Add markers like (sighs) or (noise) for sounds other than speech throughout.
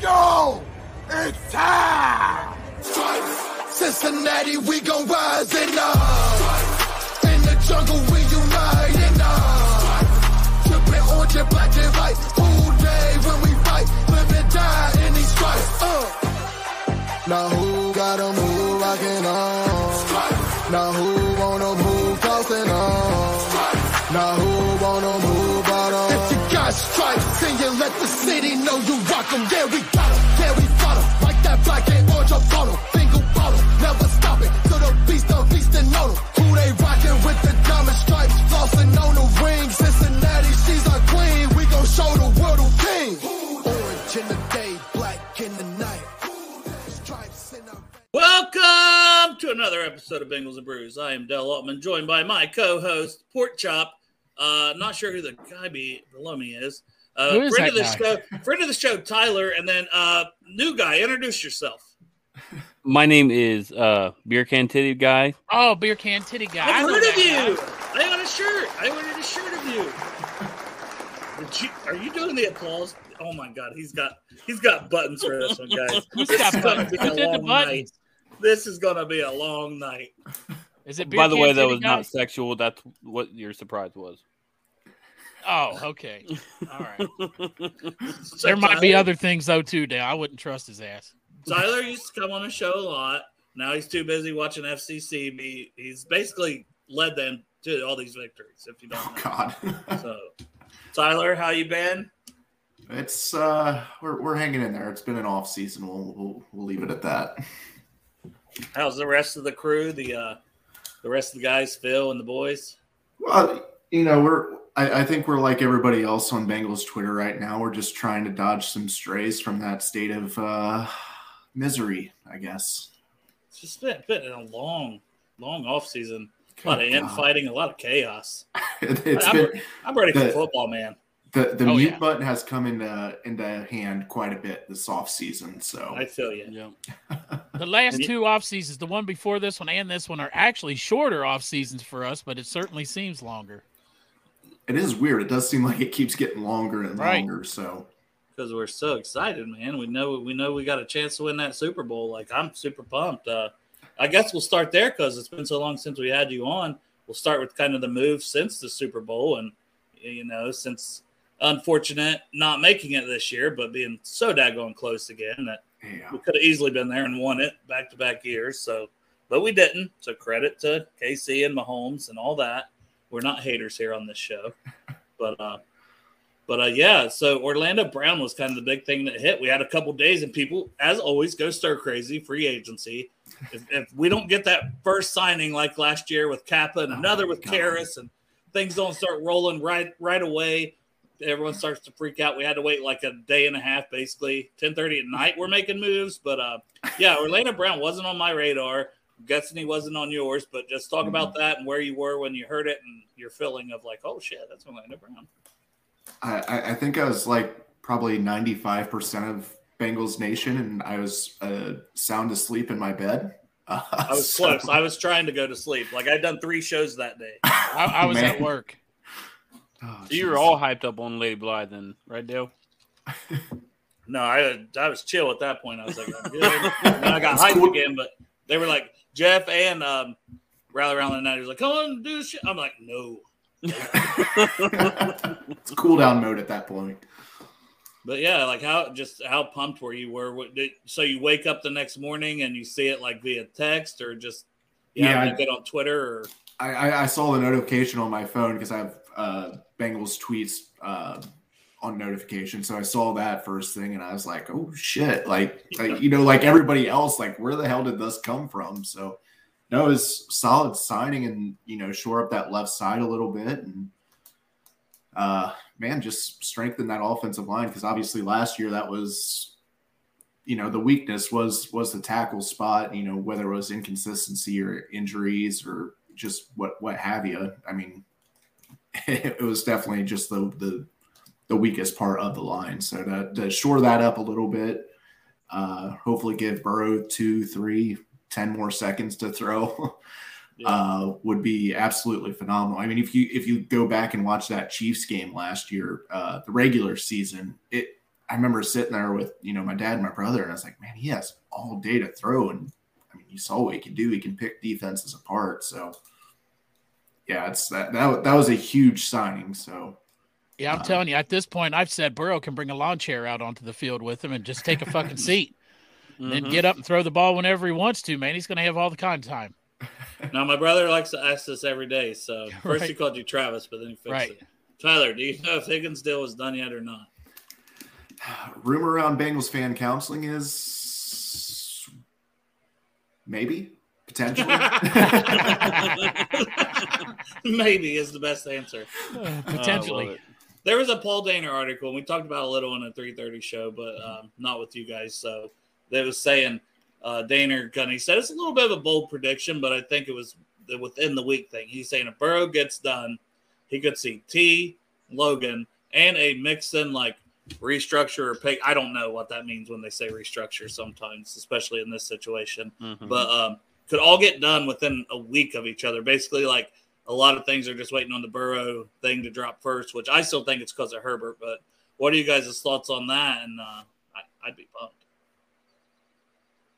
Go! It's time! Cincinnati, we gon' rise and up. In the jungle, we united up. Trippin' orange and black and white. Whole day when we fight, live and die in these stripes. Uh. Now who got 'em, who rockin' on? Now who wanna move, tossing on? Now who wanna move stripes, you let the city know you rock 'em. Yeah, we got 'em. Yeah, we fought 'em. Like that black and orange up. Bingo bottle, never stop it. To the beast. Who they with the diamond stripes? Flossin' on the. Cincinnati, she's our queen. We gon' show the world who king. Orange in the day, black in the night. Welcome to another episode of Bengals and Brews. I am Dell Altman, joined by my co-host Pork Chop. Uh, not sure who the guy be below me is. Uh, Who is friend that of the show, friend of the show, Tyler, and then uh, new guy. Introduce yourself. (laughs) My name is uh Beer Can Titty Guy. Oh, beer can titty guy. I I've know heard of you. guy. I got a shirt. I ordered a shirt of you. Did you. Are you doing the applause? Oh my god, he's got he's got buttons for this one, guys. (laughs) Who's This got is buttons? Who did the buttons? night. This is gonna be a long night. Is it beer By the way, that was guy? not sexual. That's what your surprise was. Oh, okay. All right. So (laughs) there might be other things though too. Dale, I wouldn't trust his ass. Tyler used to come on the show a lot. Now he's too busy watching FCC. Be he's basically led them to all these victories. If you don't Oh know. God, (laughs) So, Tyler, how you been? it's uh, we're we're hanging in there. It's been an off season. We'll we'll, we'll leave it at that. How's the rest of the crew? The uh, the rest of the guys, Phil and the boys. Well, you know, we're I, I think we're like everybody else on Bengals Twitter right now. We're just trying to dodge some strays from that state of uh, misery, I guess. It's just been, been a long, long off season. A lot of infighting, a lot of chaos. (laughs) It's I'm, been I'm ready for the- football, man. The the Oh, mute yeah. button has come into into hand quite a bit this off season. So I feel you. Yeah. (laughs) The last two off seasons, the one before this one and this one, are actually shorter off seasons for us, but it certainly seems longer. it is weird. It does seem like it keeps getting longer and Right. longer. So because we're so excited, man. We know we know we got a chance to win that Super Bowl. Like I'm super pumped. Uh, I guess we'll start there because it's been so long since we had you on. We'll start with kind of the move since the Super Bowl, and you know, since unfortunate not making it this year, but being so daggone close again that yeah, we could have easily been there and won it back to back years. So, but we didn't. So credit to KC and Mahomes and all that. We're not haters here on this show, (laughs) but uh, but uh, yeah. So Orlando Brown was kind of the big thing that hit. We had a couple days, and people, as always, go stir crazy. Free agency. If, if we don't get that first signing like last year with Cappa and Oh another with. Karras, and things don't start rolling right right away, everyone starts to freak out. We had to wait like a day and a half, basically. Ten thirty at night, we're making moves. But uh, yeah, Orlando Brown wasn't on my radar. I'm guessing he wasn't on yours. But just talk about Mm-hmm. that and where you were when you heard it, and your feeling of like, oh shit, that's Orlando Brown. I, I- I think I was like probably 95% of Bengals Nation, and I was uh, sound asleep in my bed. Uh, (laughs) I was so- close. I was trying to go to sleep. Like I'd done three shows that day. (laughs) I, I was at work. Oh, So you were all hyped up on Lady Blythe, then, right, Dale? (laughs) No, I I was chill at that point. I was like, I'm good. (laughs) and I got It's hyped cool. again, but they were like Jeff and um, Rally Around the Night. He was like, come on, do this shit. I'm like, no. (laughs) it's cool down mode at that point. But yeah, like how just how pumped were you? Were what, did, so you wake up the next morning and you see it like via text or just Yeah, yeah, I- get on Twitter or I, I, I saw the notification on my phone because I have uh, Bengals tweets uh, on notification. So I saw that first thing and I was like, oh shit. Like, like, you know, like everybody else, like, where the hell did this come from? So, no, it was solid signing and, you know, shore up that left side a little bit. And, uh, man, just strengthen that offensive line because obviously last year that was, you know, the weakness was was the tackle spot. You know, whether it was inconsistency or injuries or just what what have you. I mean, (laughs) it was definitely just the the the weakest part of the line. So to, to shore that up a little bit, uh, hopefully give Burrow two, three, ten more seconds to throw. (laughs) Yeah. Uh, would be absolutely phenomenal. I mean, if you if you go back and watch that Chiefs game last year, uh, the regular season, it I remember sitting there with you know my dad and my brother, and I was like, man, he has all day to throw, and I mean, you saw what he can do. He can pick defenses apart. So, yeah, it's that that that was a huge signing. So, Yeah, I'm Uh, telling you, at this point, I've said Burrow can bring a lawn chair out onto the field with him and just take a fucking (laughs) seat. And then Mhm. get up and throw the ball whenever he wants to, man. He's going to have all the kind of time. (laughs) Now my brother likes to ask this every day. So (laughs) first he called you Travis, but then he fixed Right. it. Tyler, do you know if Higgins deal was done yet or not? (sighs) rumor around Bengals fan counseling is maybe potentially. (laughs) Maybe is the best answer. Uh, I love potentially. it. There was a Paul Dehner article, and we talked about a little on a 330 show, but um, not with you guys. So they was saying uh, Daner kind of he said it's a little bit of a bold prediction, but I think it was the within the week thing. He's saying if Burrow gets done, he could see T, Logan, and a mix in like restructure or pick. I don't know what that means when they say restructure sometimes, especially in this situation Mhm. but um, could all get done within a week of each other. Basically, like a lot of things are just waiting on the Burrow thing to drop first, which I still think it's because of Herbert. But what are you guys' thoughts on that? And uh, I, I'd be pumped.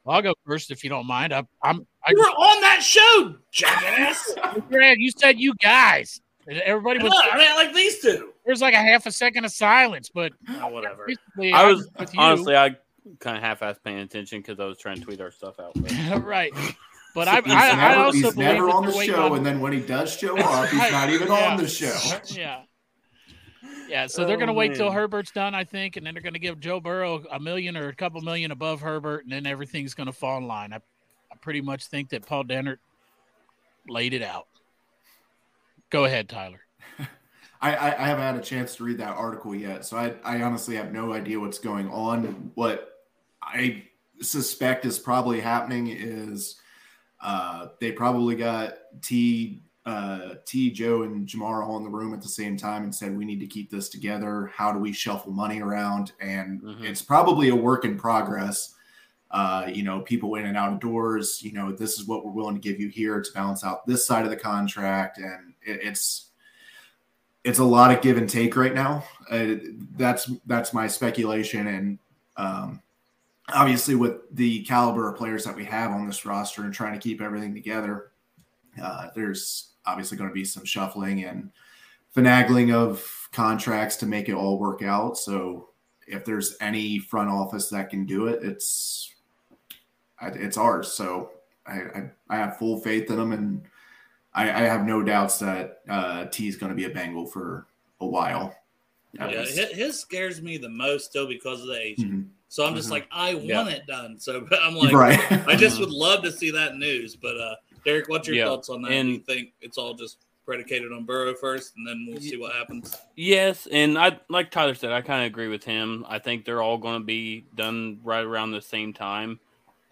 Well, I'll go first if you don't mind. I, I'm. I You were on that show, jackass. (laughs) Greg, you said you guys. Everybody was. I mean, like these two. There's like a half a second of silence, but Oh, whatever. basically, I was honestly, I kind of half-assed paying attention because I was trying to tweet our stuff out. (laughs) right. But I, he's I, I never, also he's believe never on they're the show, on- and then when he does show (laughs) up, he's Right. not even Yeah. on the show. Yeah. (laughs) Yeah, so they're going to Oh, wait till. Herbert's done, I think, and then they're going to give Joe Burrow a million or a couple million above Herbert, and then everything's going to fall in line. I, I pretty much think that Paul Dehner laid it out. Go ahead, Tyler. (laughs) I, I, I haven't had a chance to read that article yet, so I, I honestly have no idea what's going on. What I suspect is probably happening is uh, they probably got T, uh, T, Joe, and Ja'Marr all in the room at the same time and said, "We need to keep this together. How do we shuffle money around?" And Mhm. it's probably a work in progress. Uh, you know, people in and out of doors. You know, this is what we're willing to give you here to balance out this side of the contract, and it, it's it's a lot of give and take right now. Uh, that's that's my speculation, and um, obviously with the caliber of players that we have on this roster and trying to keep everything together, uh, there's obviously going to be some shuffling and finagling of contracts to make it all work out. So if there's any front office that can do it, it's it's ours. So I I, I have full faith in them and. I, I have no doubts that uh, T is going to be a Bengal for a while. At Yeah, his, his scares me the most still because of the age. Mhm. So I'm just Mhm. like, I want Yeah. it done. So (laughs) I'm like, right. I just (laughs) would love to see that news. But uh, Derek, what's your Yeah, thoughts on that? and- Do you think it's all just predicated on Burrow first, and then we'll see what happens? Yes, and I like Tyler said, I kind of agree with him. I think they're all going to be done right around the same time.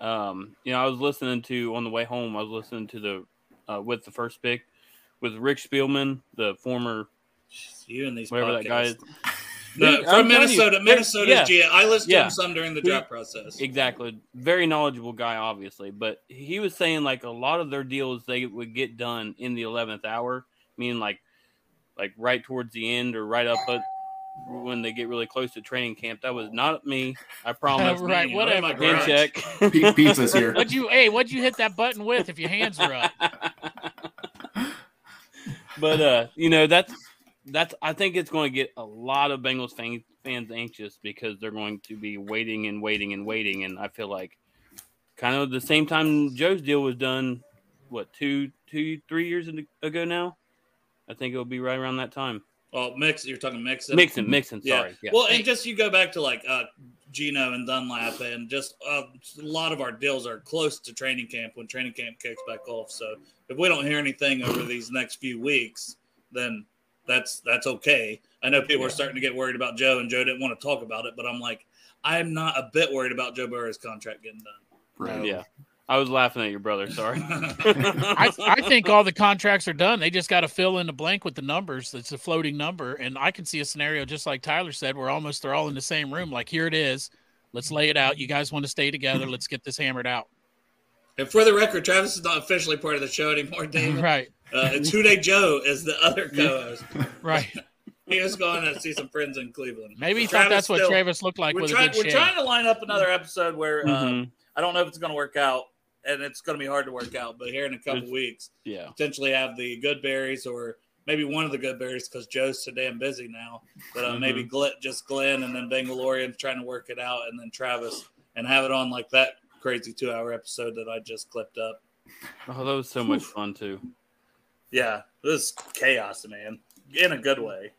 Um, you know, I was listening to on the way home. I was listening to the uh, with the first pick with Rick Spielman, the former You and these whatever that guy is. No, from I'm telling Minnesota. yeah. GM. I listened to him some during the draft process. Exactly. Very knowledgeable guy, obviously. But he was saying like a lot of their deals they would get done in the eleventh hour, meaning like like right towards the end or right up at when they get really close to training camp. That was not me. I (laughs) promise. Right, Me, whatever. I'm Hand check. P- pizza's here. (laughs) What'd you, hey, what'd you hit that button with if your hands were up? (laughs) but uh, you know that's that's I think it's going to get a lot of Bengals fan, fans anxious because they're going to be waiting and waiting and waiting, and I feel like kind of the same time Joe's deal was done, what two two three years ago now. I think it'll be right around that time. Oh, mix. You're talking mixing. Mixing, mixing. Yeah. Sorry. Yeah. Well, and just you go back to like uh, Geno and Dunlap, and just uh, a lot of our deals are close to training camp when training camp kicks back off. So if we don't hear anything over these next few weeks, then that's that's okay. I know people Yeah. are starting to get worried about Joe, and Joe didn't want to talk about it, but I'm like, I'm not a bit worried about Joe Burrow's contract getting done. Right. Yeah. I was laughing at your brother. Sorry. (laughs) I, I think all the contracts are done. They just got to fill in the blank with the numbers. It's a floating number, and I can see a scenario just like Tyler said, where almost they're all in the same room. Like here it is. Let's lay it out. You guys want to stay together? (laughs) Let's get this hammered out. And for the record, Travis is not officially part of the show anymore, David. (laughs) Right. Uh, it's Two Day Joe as the other co-host. Right. He was going to see some friends in Cleveland. Maybe he So thought Travis that's what still- Travis looked like we're with trying. a We're trying to line up another episode where uh, Mhm. I don't know if it's going to work out, and it's going to be hard to work out. But here in a couple There's- weeks, Yeah. potentially have the good berries or maybe one of the good berries because Joe's so damn busy now. But uh, maybe Glenn, just Glenn and then Bangalorian trying to work it out, and then Travis and have it on like that crazy two hour episode that I just clipped up. Oh, that was so much fun too. Yeah, this is chaos, man, in a good way.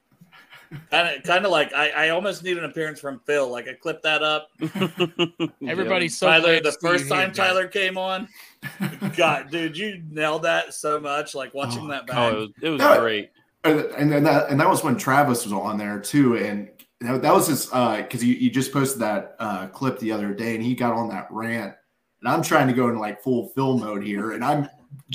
Kind of, kind of like I, I almost need an appearance from Phil. Like I clipped that up. (laughs) Everybody's so Tyler, the to see you first time guys. Tyler came on, God, (laughs) dude, you nailed that so much. Like watching that back. Oh, it was, it was No. great. And and then that and that was when Travis was on there too, and that, that was his because you, you just posted that uh, clip the other day, and he got on that rant, and I'm trying to go into like full film mode here, and I'm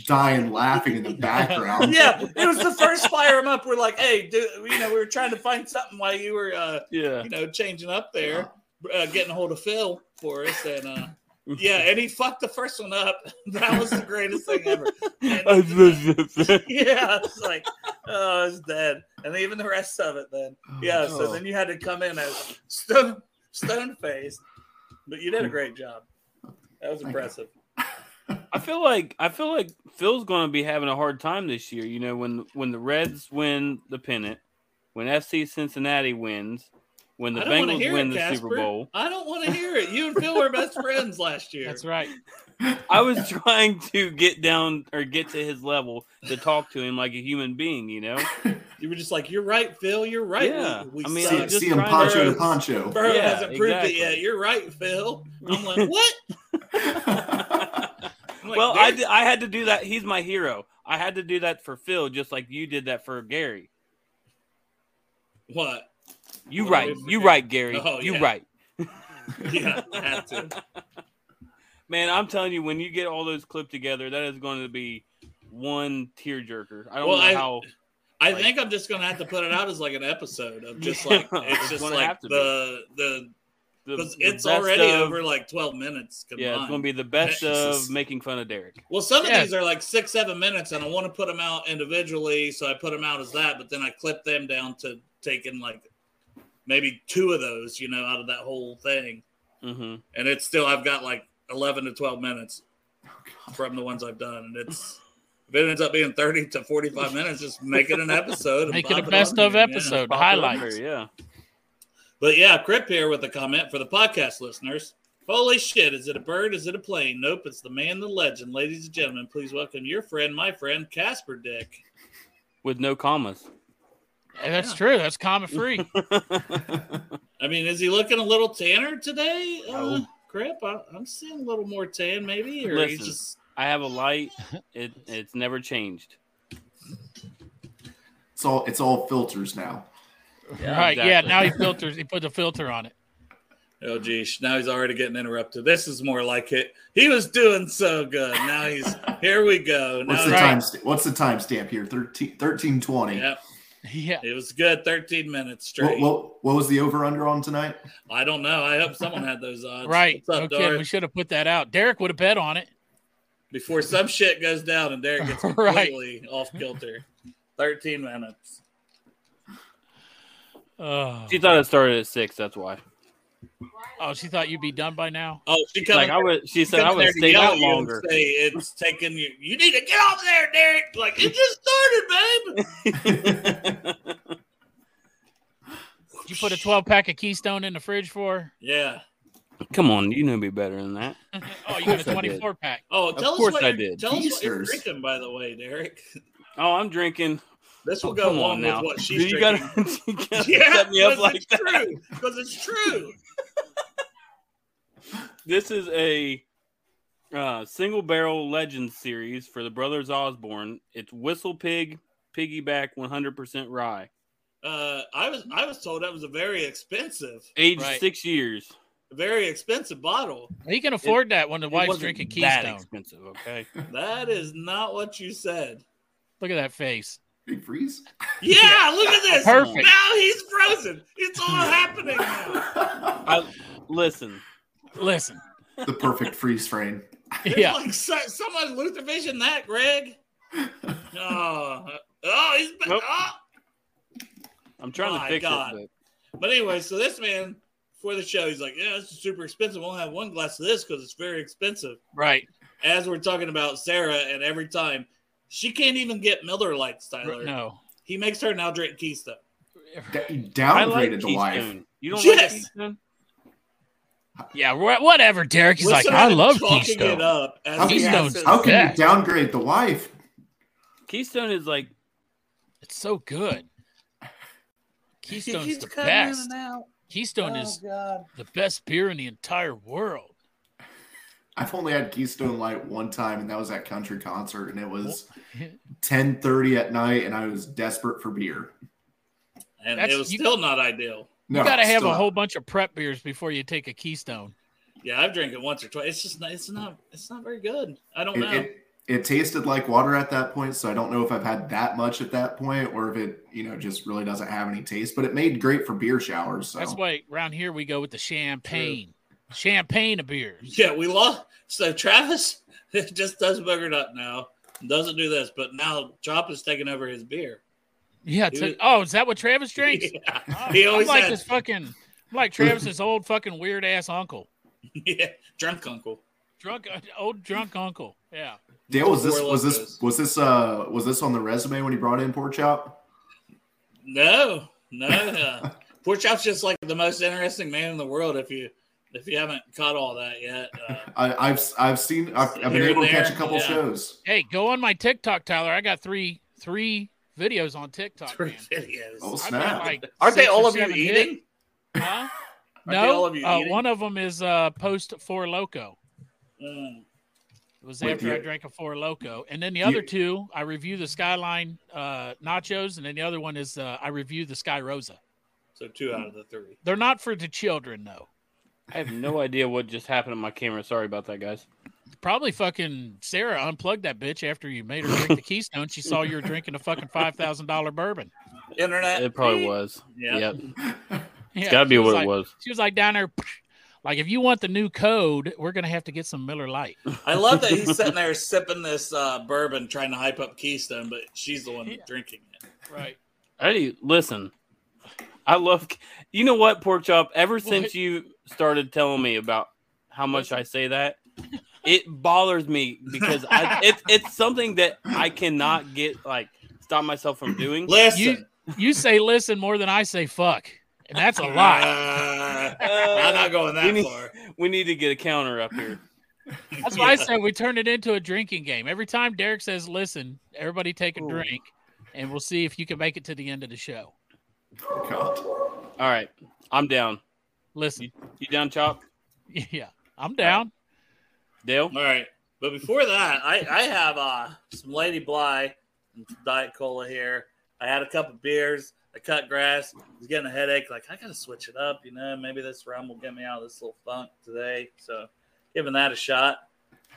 dying laughing in the background. (laughs) yeah, it was the first fire him up. We're like, hey, dude, you know, we were trying to find something while you were, uh, Yeah. you know, changing up there, uh, getting a hold of Phil for us, and uh, yeah, and he fucked the first one up. (laughs) That was the greatest thing ever. And- (laughs) yeah, it's like, oh, it's dead, and even the rest of it. Then, yeah, so Oh. then you had to come in as stone stone faced, but you did a great job. That was impressive. I feel like I feel like Phil's going to be having a hard time this year. You know, when when the Reds win the pennant, when FC Cincinnati wins, when the I don't want to Bengals win it, the Casper. Super Bowl. I don't want to hear it. You and Phil were best friends last year. That's right. I was trying to get down or get to his level to talk to him like a human being. You know, (laughs) You were just like, "You're right, Phil. You're right." Yeah. we, we I mean, suck. See, just see him trying poncho to- to poncho. Burrow Yeah, hasn't proved exactly. it yet. You're right, Phil. I'm like, what? (laughs) Like, well, I, did, I had to do that. He's my hero. I had to do that for Phil, just like you did that for Gary. what? You What right. You forget? right, Gary. Oh, you yeah. right. (laughs) Yeah, I had to. (laughs) Man, I'm telling you, when you get all those clipped together, that is going to be one tearjerker. I don't Well, know I- how. I Like- think I'm just gonna have to put it out as like an episode of just (laughs) like it's just like the the the- because it's already of- over like 12 minutes. Combined. Yeah, it's going to be the best (laughs) Jesus. of making fun of Derek. Well, some of Yeah. these are like six, seven minutes, and I want to put them out individually, so I put them out as that. But then I clip them down to taking like maybe two of those, you know, out of that whole thing, hmm and it's still I've got like eleven to twelve minutes from the ones I've done, and it's if it ends up being thirty to forty-five minutes, just make it an episode. Make it a best on of there, episode. Pop it highlights. yeah. But yeah, Crip here with a comment for the podcast listeners. Holy shit, is it a bird? Is it a plane? Nope, it's the man, the legend. Ladies and gentlemen, please welcome your friend, my friend, Casper Dick. With no commas. Hey, that's true. That's comma free. (laughs) I mean, is he looking a little tanner today, uh, No. Crip? I, I'm seeing a little more tan, maybe, or Listen. just I have a light. (laughs) It it's never changed. It's all it's all filters now. Right. Yeah. Now he filters. He put a filter on it. oh geez, now he's already getting interrupted. This is more like it. He was doing so good. Now he's here. We go. Now What's the Right. time? What's the timestamp here? 13, 1320. Yep, Yeah. it was good. 13 minutes straight. what, what was the over under on tonight? I don't know. I hope someone had those odds. Right. What's up, kidding. Darth? We should have put that out. Derek would have bet on it. before some shit goes down and Derek gets (laughs) Right. completely off kilter. 13 minutes. Oh. She thought it started at six. That's why. oh, she thought you'd be done by now. Oh, she comes Like I would. She said I in would there have to stayed yell out at you and longer. Say it's taking you. You need to get off there, Derek. Like it just started, babe. Did (laughs) you put a 12 pack of Keystone in the fridge for? Yeah. Come on, you know me better than that. (laughs) Oh, you got course a I did. 24 pack. Oh, Of tell us course what I did. Tell us what you're drinking, by the way, Derek. Oh, I'm drinking. This will Oh, go along on with now. what she's you drinking. gotta, (laughs) you gotta yeah, set me up because like it's that. true. Because it's true. (laughs) This is a uh, single barrel legend series for the Brothers Osborne. It's Whistle Pig Piggyback 100% rye. Uh, I was I was told that was a very expensive, Age Right. six years. very expensive bottle. He can afford that when the It wife's wasn't drinking that Keystone. expensive. Okay. (laughs) That is not what you said. Look at that face. Big freeze. (laughs) Yeah, look at this. Perfect. Now he's frozen. It's all (laughs) happening now. I, listen. Listen. the perfect freeze frame. It's Yeah. like so, someone Luther Vision that, Greg. Oh, (laughs) oh, he's Nope. oh. I'm trying My to fix God. it, But anyway, so this man for the show, he's like, "Yeah, this is super expensive. We'll have one glass of this because it's very expensive." Right. As we're talking about Sarah, and every time she can't even get Miller Lights, Tyler. No. He makes her now drink Keystone. Da- but I like downgraded the wife. You don't Yes. like Keystone? Yeah, wha- whatever, Derek. He's like, I love Keystone. Up How can, Keystone's how can Yeah. you downgrade the wife? Keystone is like It's so good. He (laughs) Keystone's the best. Keystone Oh, is God. the best beer in the entire world. I've only had Keystone Light one time, and that was at country concert, and it was 10:30 (laughs) at night, and I was desperate for beer. and That's- it was you- still not ideal. No, you got to have a not. whole bunch of prep beers before you take a Keystone. Yeah, I've drank it once or twice. It's just not, it's not it's not very good. I don't It, know. it, it tasted like water at that point, so I don't know if I've had that much at that point, or if it, you know, just really doesn't have any taste. But it made great for beer showers. So. That's why around here we go with the champagne. Champagne of beers. yeah, we lost. So Travis (laughs) just does booger nut now. Doesn't do this, but now Chop is taking over his beer. Yeah. He to- was- oh, is that what Travis drinks? (laughs) Yeah. Oh, He I'm always like had- this fucking. I'm like Travis's old fucking weird ass uncle, (laughs) yeah, drunk uncle. drunk old drunk uncle. Yeah. Dale, was this was this was this uh was this on the resume when you brought in pork chop? No, no. Uh, Poor Chop's just like the most interesting man in the world. If you if you haven't caught all that yet, uh, (laughs) I, I've I've seen I've, I've been Here able to catch a couple yeah. shows. Hey, go on my TikTok, Tyler. I got three three videos on TikTok. three man. videos. Oh, snap. like Aren't they all of you eating? (laughs) Huh? No, of uh, one of them is uh, post four loco. Mm. It was Wait, after I drank a four loco, and then the You- other two I review the Skyline uh, nachos, and then the other one is uh, I review the Sky Rosa. So two out of the three. They're not for the children though. I have no idea what just happened to my camera. Sorry about that, guys. Probably fucking Sarah unplugged that bitch after you made her drink the Keystone. She saw you were drinking a fucking five thousand dollar bourbon. Internet. It probably was. Yeah. Yep. Yeah, It's got to be what like- it was. She was like down there, like if you want the new code, we're gonna have to get some Miller Light. I love that he's sitting there sipping this uh, bourbon, trying to hype up Keystone, but she's the one Yeah. drinking it. Right. Hey, listen. I love. You know what, pork chop? Ever What? since you started telling me about how much I say that, it bothers me because I, (laughs) it's it's something that I cannot get like stop myself from doing. Listen, You say listen more than I say fuck, and that's a lot. Uh, I'm not going We that need- far. We need to get a counter up here. That's why I said we turn it into a drinking game. Every time Derek says listen, everybody take a Ooh. drink, and we'll see if you can make it to the end of the show. God. All right, I'm down. Listen, You down, chop? (laughs) yeah, I'm down. Dale? All right, but before that, I I have uh some Lady Bly and Diet Cola here. I had a couple of beers. I cut grass. I was getting a headache. Like I gotta switch it up. You know, maybe this rum will get me out of this little funk today. So, giving that a shot.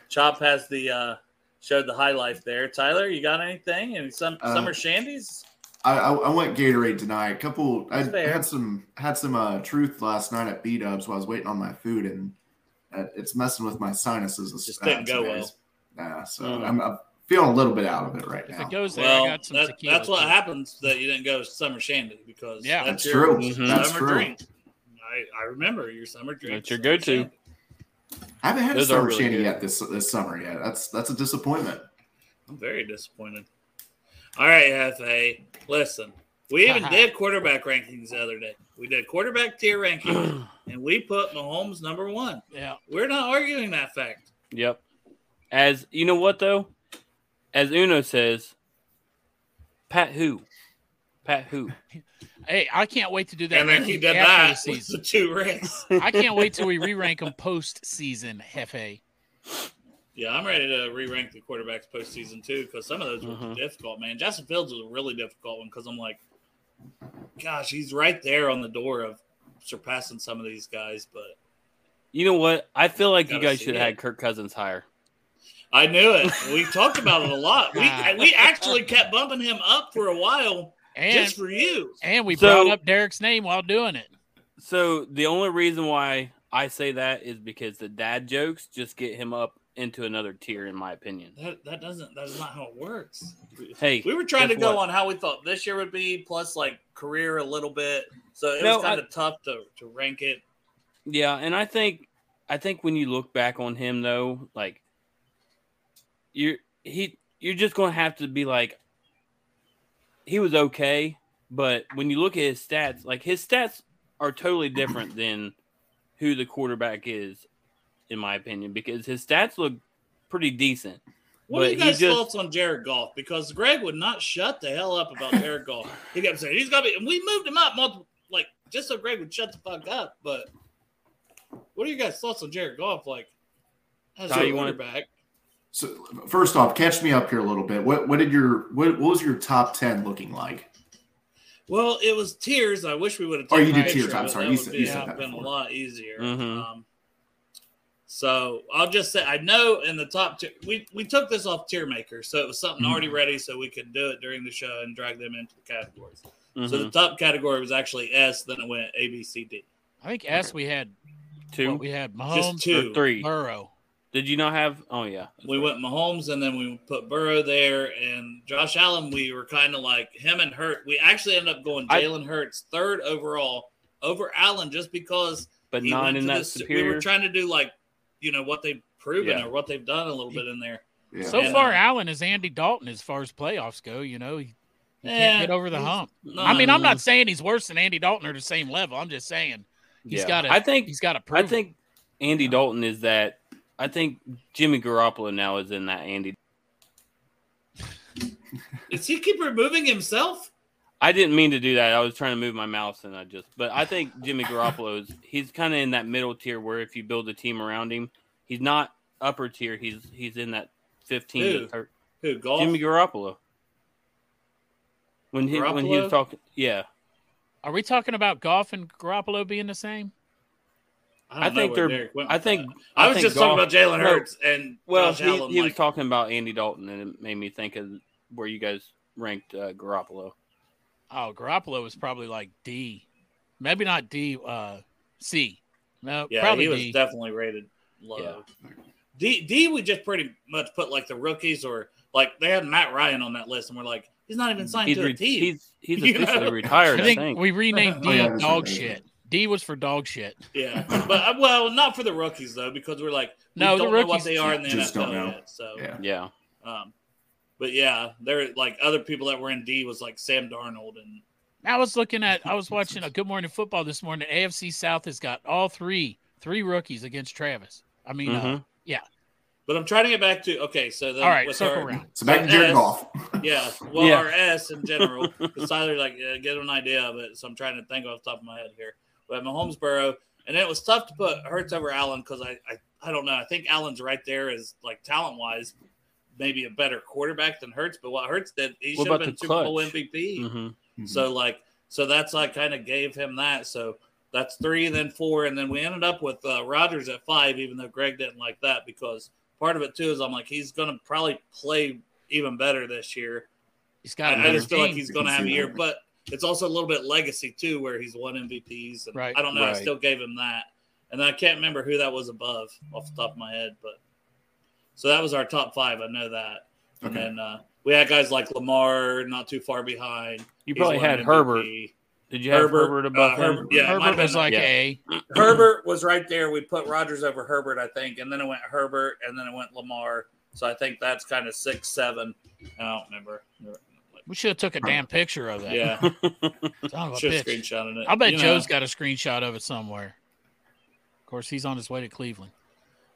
Chop has the uh showed the high life there. Tyler, you got anything? Any some Uh, summer shandies? I, I I went Gatorade tonight. A couple. I fair. had some had some uh, truth last night at B Dubs while I was waiting on my food, and uh, it's messing with my sinuses. Just uh, didn't go today. well. Nah, so Mm. I'm, I'm feeling a little bit out of it right If now. it goes there, Well, I got some that- tequila. that's what too. happens that you didn't go summer shandy because Yeah. That's your true. Mhm. That's summer true. drink. I, I remember your summer drink. That's your summer go-to. shandy. I haven't had Those are summer really shandy good. yet this this summer yet. That's that's a disappointment. I'm very disappointed. All right, FA. Listen, we even (laughs) did quarterback rankings the other day. We did quarterback tier rankings, (clears throat) and we put Mahomes number one. Yeah, We're not arguing that fact. Yep. As you know what though? As Uno says, Pat who? Pat who? (laughs) hey, I can't wait to do that. and then he ranking did after that the with season. the two ranks. (laughs) I can't wait till we re-rank them post-season. Hefe. Yeah, I'm ready to re-rank the quarterbacks postseason too because some of those were Mhm. difficult. Man, Justin Fields was a really difficult one because I'm like, gosh, he's right there on the door of surpassing some of these guys. But You know what? I feel like you guys should have had Kirk Cousins higher. I knew it. We talked about it a lot. We (laughs) we actually kept bumping him up for a while And just for you. and we So- brought up Derek's name while doing it. So the only reason why I say that is because the dad jokes just get him up into another tier, in my opinion. That that doesn't that is not how it works. Hey, We were trying to go what? on how we thought this year would be, plus like career a little bit. So it No, was kind of tough to, to rank it. Yeah, and I think I think when you look back on him though, like you're he you're just gonna have to be like he was okay, but when you look at his stats, like his stats are totally different than who the quarterback is, in my opinion, because his stats look pretty decent. What are But you he guys' just- thoughts on Jared Goff? Because Greg would not shut the hell up about Jared Goff. He kept saying he's got to be. And we moved him up multiple, like just so Greg would shut the fuck up. But what are you guys' thoughts on Jared Goff? Like as How a you wanna- quarterback, So first off, catch me up here a little bit. What what did your what, what was your top ten looking like? well, it was tears. I wish we would have. Oh, you did tears. I'm sorry. That You would said- be- you said have that been a lot easier. Mhm. Um, so I'll just say I know in the top two, we we took this off tier maker, so it was something Mhm. already ready, so we could do it during the show and drag them into the categories. So Mhm. the top category was actually S, then it went A, B, C, D. I think S we had Two what we had Just two. or three. Burrow. Did you not have? Oh yeah, We went Mahomes, and then we put Burrow there, and Josh Allen. We were kind of like him and Hurt. We actually ended up going I- Jalen Hurts third overall over Allen, just because but he not in to that this- We were trying to do like, you know, what they've proven Yeah. or what they've done a little bit in there. Yeah. So And, far, uh, Allen is Andy Dalton as far as playoffs go. You know, he, he Eh, can't get over the hump. no, I mean, I'm not saying he's worse than Andy Dalton or the same level. I'm just saying he's Yeah. got to. I think he's got to prove. I think Andy Dalton is that. I think Jimmy Garoppolo now is in that Andy. Does he keep removing himself? I didn't mean to do that. I was trying to move my mouse and I just. But I think Jimmy Garoppolo is. He's kind of in that middle tier where if you build a team around him, he's not upper tier. He's he's in that fifteen Who? to 30. Who Goff? Jimmy Garoppolo. When he when he was talking, yeah, Are we talking about Goff and Garoppolo being the same? don't I know think where they're- Derek went I think- that. I, I was think just Goff- talking about Jalen no. Hurts and Well, Josh he, Allen. he was talking about Andy Dalton, and it made me think of where you guys ranked uh, Garoppolo. Oh, Garoppolo was probably like D, maybe not D, uh, C. No, yeah, probably he was D. definitely rated low. D D we just pretty much put like the rookies or like they had Matt Ryan on that list, and we're like, he's not even signed He's to a team. he's he's (laughs) You officially know? retired. I I think, think. we renamed (laughs) D Oh, yeah, dog right. shit. D was for dog shit. yeah, but uh, well, not for the rookies though, because we're like, we No, the don't know what rookies they are in the just don't NFL know. yet. So, Yeah. yeah, um, but yeah, there like other people that were in D was like Sam Darnold and I was looking at, I was watching a Good Morning Football this morning. AFC South has got all three, three rookies against Travis. I mean, uh, Mhm. But I'm trying to get back to okay. So then all right, with circle our- around. So back to Jared S. Goff. Yeah, (laughs) well, Yeah. our S in general. (laughs) Because Tyler like uh, get an idea of it, so I'm trying to think off the top of my head here. We have Mahomes, Burrow, and it was tough to put Hurts over Allen because I, I I don't know. I think Allen's right there is like talent wise, maybe a better quarterback than Hurts. But what Hurts did, he should have been the Super Bowl clutch? MVP. Mhm. So like, so that's like kind of gave him that. So that's three, then four, and then we ended up with uh, Rodgers at five, even though Greg didn't like that because part of it too is I'm like he's going to probably play even better this year. He's got a I, I better just feel like he's going to have a year, but it's also a little bit legacy too, where he's won MVPs. And Right. I don't know. I still gave him that, and I can't remember who that was above off the top of my head, but so that was our top five. I know that, and Okay. then uh, we had guys like Lamar, not too far behind. You probably won had MVP. Herbert. Did you have Herbert, Herbert, above uh, him? Herbert, yeah. Herbert was like yeah. A. Herbert was right there. We put Rodgers over Herbert, I think, and then it went Herbert, and then it went Lamar. So I think that's kind of six, seven. I don't remember. We should have took a damn picture of that. Yeah, (laughs) Son of a (laughs) should have bitch. screenshotted it. I bet You know. Joe's got a screenshot of it somewhere. Of course, he's on his way to Cleveland.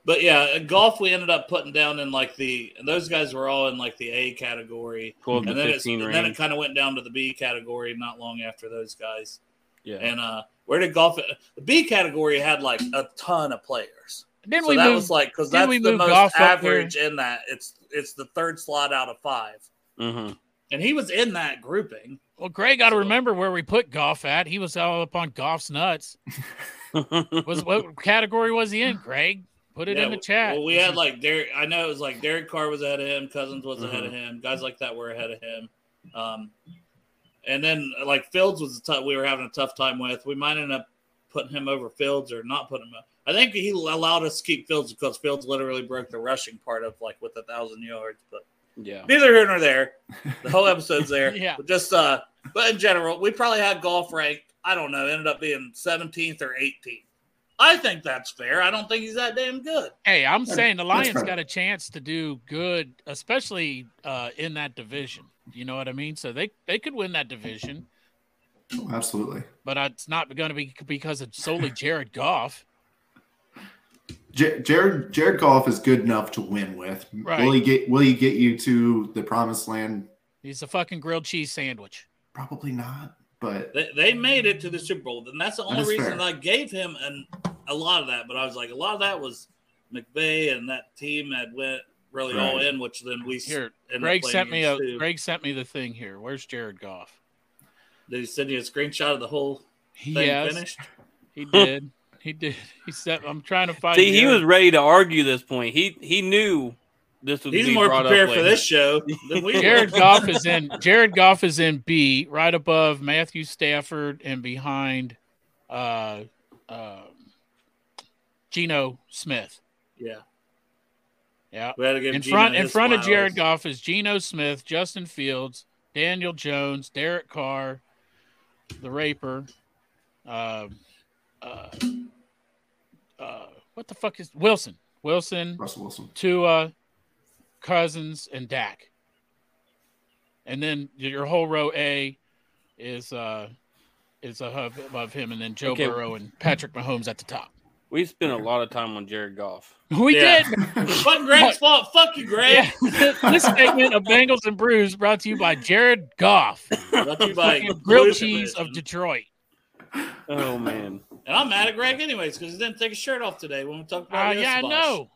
But yeah, Goff we ended up putting down in like the and those guys were all in like the A category, 12 to and then it's, 15 and then it kind of went down to the B category not long after those guys. Yeah. And uh, where did Goff? The B category had like a ton of players. Didn't so we that move? was like because that's we the most golf average in that. It's it's the third slot out of five. Mhm. and he was in that grouping. Well, Greg got to So- remember where we put Goff at. He was all up on Goff's nuts. (laughs) Was what category was he in, Greg? Put it Yeah, in the chat. Well, we had like Derek. I know it was like Derek Carr was ahead of him. Cousins was ahead Uh-huh. of him. Guys like that were ahead of him. Um, and then like Fields was a tough. We were having a tough time with. We might end up putting him over Fields or not putting him. Up. I think he allowed us to keep Fields because Fields literally broke the rushing part of like with a thousand yards. But yeah. neither here nor there. The whole episode's (laughs) there. Yeah. But just uh, but in general, we probably had Goff ranked. I don't know. Ended up being 17th or 18th. I think that's fair. I don't think he's that damn good. Hey, I'm saying the Lions got a chance to do good, especially uh, in that division. You know what I mean? So they they could win that division, Oh, absolutely. but uh, it's not going to be because of solely (laughs) Jared Goff. J- Jared Jared Goff is good enough to win with. Right. Will he get Will he get you to the promised land? He's a fucking grilled cheese sandwich. Probably not. But They, they made it to the Super Bowl, and that's the only is reason fair. I gave him an, a lot of that. But I was like, a lot of that was McVay and that team had went really all in, which then we s- Here, Greg sent me a too. Greg sent me the thing here. Where's Jared Goff? Did he send you a screenshot of the whole thing Yes, finished? he did. He did. (laughs) He said, "I'm trying to find." See, he was ready to argue this point. He he knew this would He's be more prepared for this show (laughs) than we Jared were. Goff is in. Jared Goff is in B, right above Matthew Stafford and behind uh, uh, Geno Smith. Yeah, Yeah, we had to give in Geno front in his front of Jared. Goff is Geno Smith, Justin Fields, Daniel Jones, Derek Carr, the Raper. Uh, uh, uh, what the fuck is Wilson? Wilson, Russell Wilson. Tua, Cousins, and Dak. And then your whole row A is uh is above above him, and then Joe Okay. Burrow and Patrick Mahomes at the top. We spent a lot of time on Jared Goff. (laughs) We Yeah. did. (laughs) Fuck Greg's fault. Fuck you, Greg. Yeah. this segment of Bengals and Brews brought to you by Jared Goff, Brought to you by grilled Blues cheese of Detroit. Oh man. And I'm mad at Greg anyways because he didn't take his shirt off today when we talked Uh, about yeah, I know.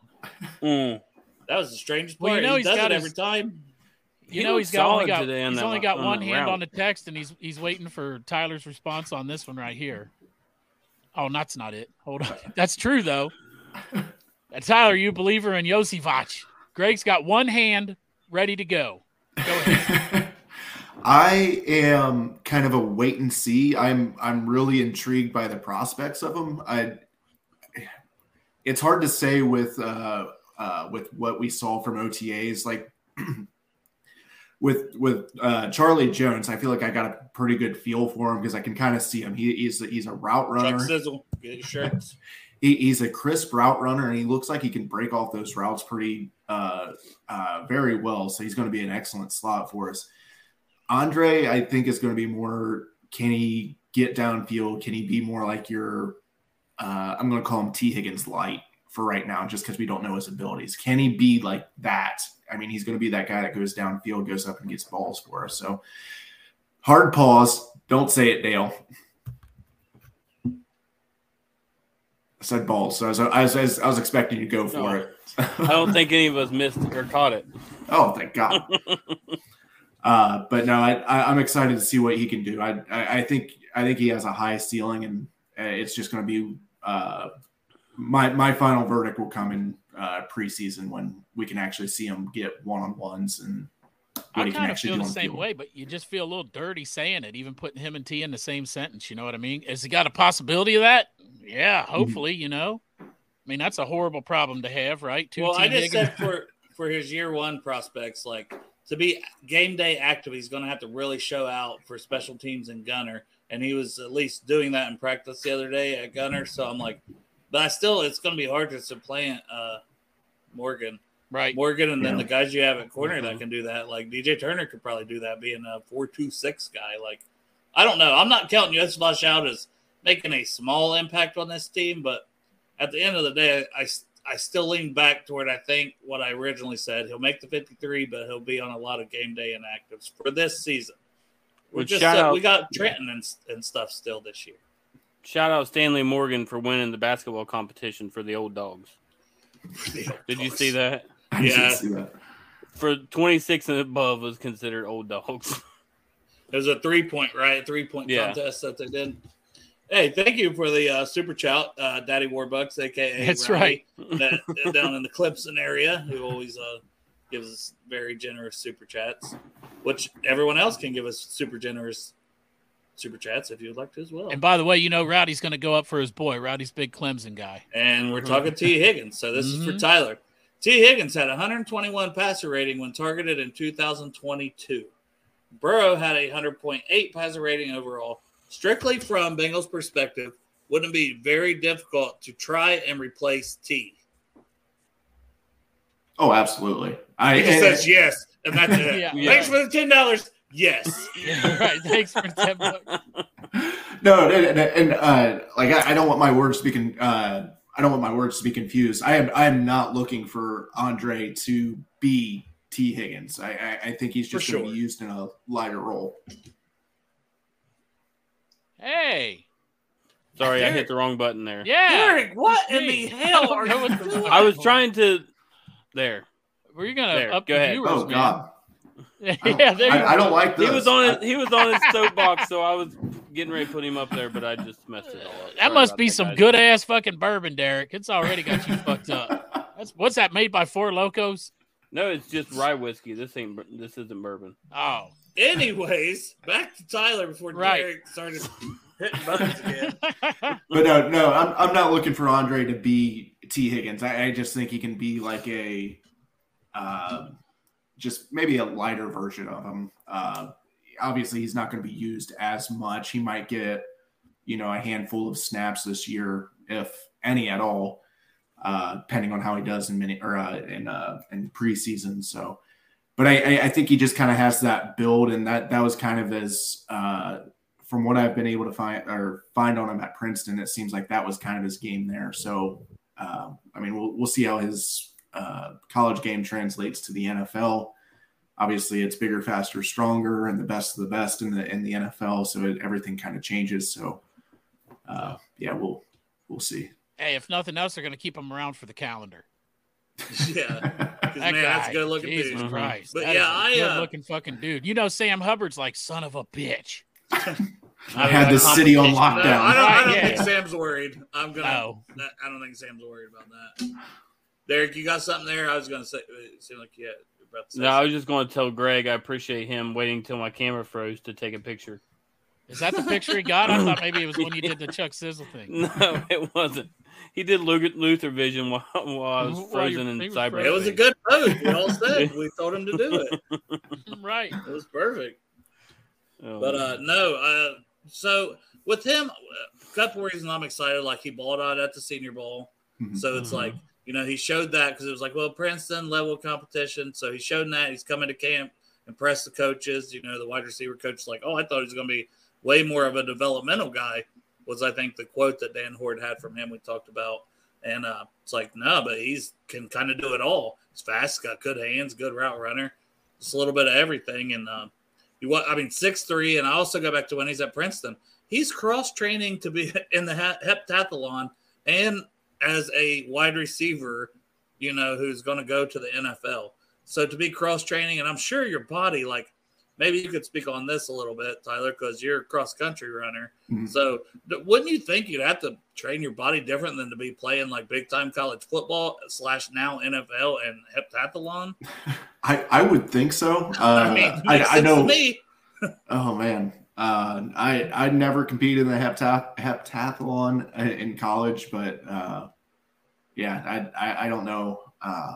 Mm. That was the strangest Well, part. you know he he's does got it his- every time. You He know looked he's got only got on he's that only got on one the hand route. on the text, and he's he's waiting for Tyler's response on this one right here. Oh, that's not it. Hold on. That's true though. Uh, (laughs) Tyler, you believer in Iosivas. Greg's got one hand ready to go. Go ahead. (laughs) I am kind of a wait and see. I'm I'm really intrigued by the prospects of him. I it's hard to say with uh, uh, with what we saw from OTAs. Like (clears throat) with with uh, Charlie Jones, I feel like I got a pretty good feel for him because I can kind of see him. He, he's he's a route Chuck runner. Sizzle, get shirts. (laughs) He, he's a crisp route runner, and he looks like he can break off those routes pretty uh, uh, very well. So he's going to be an excellent slot for us. Andre, I think, is going to be more. Can he get downfield? Can he be more like your? Uh, I'm going to call him T Higgins light for right now, just because we don't know his abilities. Can he be like that? I mean, he's going to be that guy that goes downfield, goes up and gets balls for us. So hard pause. Don't say it, Dale. I said balls, so I was, I was, I was, expecting you to go for No. it. I don't think any of us missed or caught it. (laughs) Oh, thank God. (laughs) uh, but no, I, I, I'm excited to see what he can do. I, I, I think I think he has a high ceiling, and uh, it's just going to be uh, my my final verdict will come in uh, preseason when we can actually see him get one on ones and what I he can kind of feel the same field. way, but you just feel a little dirty saying it, even putting him and T in the same sentence. You know what I mean? Has he got a possibility of that? Yeah, Mm-hmm. hopefully. You know, I mean that's a horrible problem to have, right? Two well, I T just Higgins- said for for his year one prospects, like to be game day active, he's going to have to really show out for special teams and gunner, and he was at least doing that in practice the other day at gunner. So I'm like, but I still, it's going to be hard to supplant uh, Morgan, right. Morgan, and then Yeah. the guys you have at corner Mhm. that can do that. Like DJ Turner could probably do that, being a four two six guy. Like I don't know. I'm not counting Iosivas out as making a small impact on this team, but at the end of the day, I, I still lean back toward I think what I originally said. He'll make the 53, but he'll be on a lot of game day inactives for this season. We Well, just shout said out- we got Trenton and, and stuff still this year. Shout out Stanley Morgan for winning the basketball competition for the old dogs. Did you see that? I didn't Yeah. see that. for 26 and above was considered old dogs. It was a three point, right? Three point Yeah. contest that they did. Hey, thank you for the uh, super chat, uh, Daddy Warbucks, aka (laughs) That's Rowdy, (laughs) that, down in the Clemson area, who always uh, gives us very generous super chats, which everyone else can give us super generous super chats if you'd like to as well. And by the way, you know Rowdy's going to go up for his boy. Rowdy's big Clemson guy. And we're talking T. (laughs) Higgins. So this is for Mhm. Tyler. T. Higgins had 121 passer rating when targeted in 2022. Burrow had a 100.8 passer rating overall. Strictly from Bengals' perspective, wouldn't it be very difficult to try and replace T? Oh, absolutely. I He just says yes, and that's it. Yeah. Thanks for the ten dollars. Yes. (laughs) Yeah, right. Thanks for ten bucks. (laughs) no, and, and, and, uh, like I, I don't want my words to be con- uh, I don't want my words to be confused. I am I am not looking for Andre to be T Higgins. I I, I think he's For just going to sure. be used in a lighter role. Hey, Sorry, I hit the wrong button there. yeah. Eric, what in the (laughs) hell are I don't know you doing? I was trying to. There. Were you going There, to up go the ahead. viewers, Oh man? God, I don't, (laughs) yeah, there I, I don't like this. He was on I- He was on his soapbox, so I was getting ready to put him up there, but I just messed it all up. That Sorry must be that, some guys. good ass fucking bourbon, Derek. It's already got you fucked up. (laughs) That's what's that made by Four Lokos? No, it's just rye whiskey. This ain't. This isn't bourbon. Oh, Anyways, back to Tyler before Right. Derek started hitting buttons again. (laughs) But no, no, I'm, I'm not looking for Andre to be T. Higgins. I, I just think he can be like a, uh, just maybe a lighter version of him. Uh, obviously, he's not going to be used as much. He might get, you know, a handful of snaps this year, if any at all, uh, depending on how he does in mini or uh, in uh, in preseason. So, but I, I, think he just kind of has that build, and that that was kind of his. Uh, from what I've been able to find or find on him at Princeton, it seems like that was kind of his game there. So, uh, I mean, we'll we'll see how his uh, college game translates to the NFL. Obviously, it's bigger, faster, stronger, and the best of the best in the in the NFL. So it, everything kind of changes. So, uh, yeah, we'll we'll see. hey, if nothing else, they're going to keep him around for the calendar. (laughs) yeah. That man, that's guy, a good looking Jesus dude. Mhm. Christ. But That yeah, is a I, uh, good looking fucking dude. You know, Sam Hubbard's like son of a bitch. (laughs) I had the city on No, lockdown. I don't, I don't Right, think. Sam's worried. I'm gonna. No. I don't think Sam's worried about that. Derek, you got something there? I was gonna say. It seemed like you had you were about to say No, I was just going to tell Greg I appreciate him waiting till my camera froze to take a picture. Is that the picture he got? I thought maybe it was when you (laughs) did the Chuck Sizzle thing. No, it wasn't. He did Luther, Luther Vision while, while I was frozen he in cyber. frozen. It was a good pose. We all said (laughs) we told him to do it. (laughs) right. It was perfect. Oh, But uh, no, uh, so with him, a couple reasons I'm excited. Like he balled out at the Senior Bowl, Mhm. so it's Mhm. like you know he showed that because it was like well Princeton level competition. So he showed that he's coming to camp, impress the coaches. You know the wide receiver coach is like, oh, I thought he was going to be way more of a developmental guy. Was I think the quote that Dan Hoard had from him we talked about, and uh, it's like no, but he's can kind of do it all. He's fast, got good hands, good route runner, just a little bit of everything, and. Uh, you what? I mean, six three, and I also go back to when he's at Princeton. He's cross training to be (laughs) in the heptathlon and as a wide receiver, you know, who's going to go to the NFL. So to be cross training, and I'm sure your body, like, maybe you could speak on this a little bit, Tyler, because you're a cross country runner. Mhm. So wouldn't you think you'd have to train your body different than to be playing like big time college football slash now NFL and heptathlon? (laughs) I, I would think so. (laughs) Uh, I mean, I, I know. me. (laughs) Oh man, uh, I I never competed in the heptath- heptathlon uh, in college, but uh, yeah, I, I I don't know. Uh,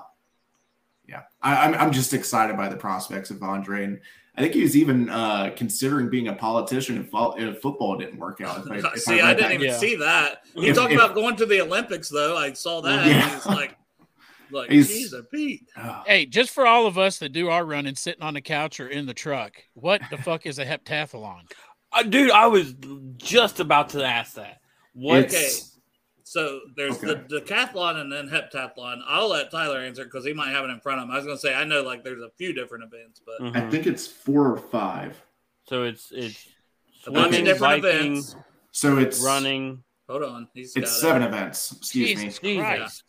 yeah, I, I'm I'm just excited by the prospects of Andre, and I think he was even uh, considering being a politician if, fo- if football didn't work out. If I, (laughs) if See, I, read didn't that- even Yeah. see that. He If- talked if- about going to the Olympics, though. I saw that. Yeah. And he's like, like, He's- Jesus, Pete. Oh, Hey, just for all of us that do our running sitting on the couch or in the truck, what the fuck is a heptathlon? (laughs) Uh, dude, I was just about to ask that. What? Okay. So there's Okay. the decathlon and then heptathlon. I'll let Tyler answer because he might have it in front of him. I was going to say, I know like there's a few different events, but Mhm. I think it's four or five. So it's it's a bunch of swimming, different biking, events. So it's running. Hold on. He's It's got it. seven events. Excuse Jesus me. Christ.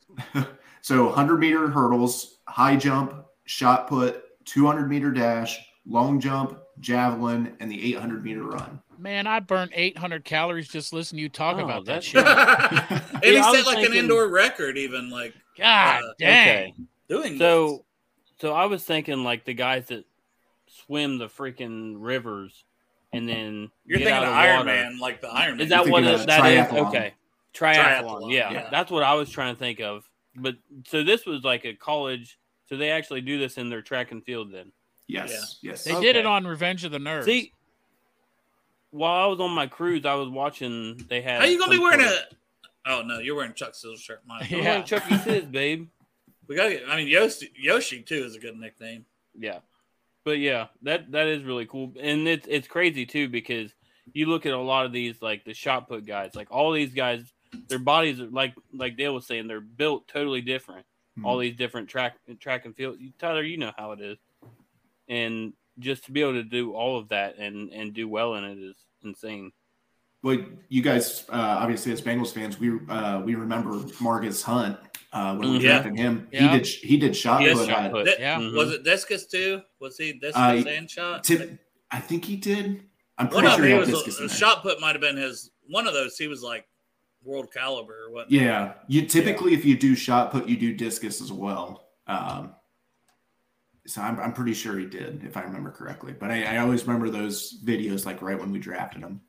So 100 meter hurdles, high jump, shot put, 200 meter dash, long jump, javelin, and the 800 meter run. Man, I burned 800 calories just listening to you talk Oh, about that shit. (laughs) (laughs) and he Yeah, set was like an indoor record, even like God Uh, dang. Okay. doing So, so I was thinking like the guys that swim the freaking rivers and then You're get thinking out of of Iron water. Man, like the Iron Man. Is that You're what thinking it, of that is? triathlon. Okay, triathlon. Triathlon, Yeah, yeah. that's what I was trying to think of. But so this was like a college. So they actually do this in their track and field. Then Yes, yes. They did it on Revenge of the Nerds. see, while I was on my cruise, I was watching. They had. How you gonna be wearing sort a? Oh no, you're wearing Chuck Silver shirt. Mine. of- (laughs) I'm Yeah. wearing Chucky Sis, babe. We got. I mean, Yoshi, Yoshi too is a good nickname. Yeah, but yeah, that that is really cool, and it's it's crazy too because you look at a lot of these like the shot put guys, like all these guys, their bodies are like like Dale was saying, they're built totally different. Mhm. All these different track track and field. Tyler, you know how it is, and just to be able to do all of that and and do well in it is insane. Well, you guys, uh, obviously, as Bengals fans, we uh, we remember Margus Hunt uh, when we Mhm. drafted him. Yeah. He did he did shot He put. shot put. Di- yeah. Mhm. Was it discus too? Was he discus Uh, and shot? Tip, I think he did. I'm pretty of sure them, he he had was discus in a, shot put might have been his. One of those, he was like world caliber or what? Yeah, you typically if you do shot put, you do discus as well. Um, so I'm, I'm pretty sure he did, if I remember correctly. But I, I always remember those videos like right when we drafted him.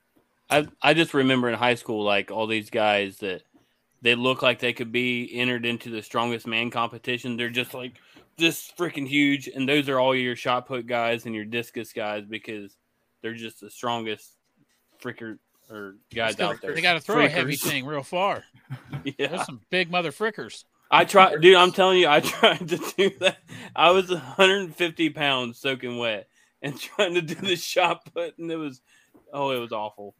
I I just remember in high school like all these guys that they look like they could be entered into the strongest man competition. They're just like just freaking huge, and those are all your shot put guys and your discus guys because they're just the strongest fricker or guys out there. They got to throw a heavy thing real far. (laughs) Yeah, There's some big mother frickers. I tried, dude. I'm telling you, I (laughs) tried to do that. I was 150 pounds soaking wet and (laughs) trying to do the shot put, and it was oh, it was awful.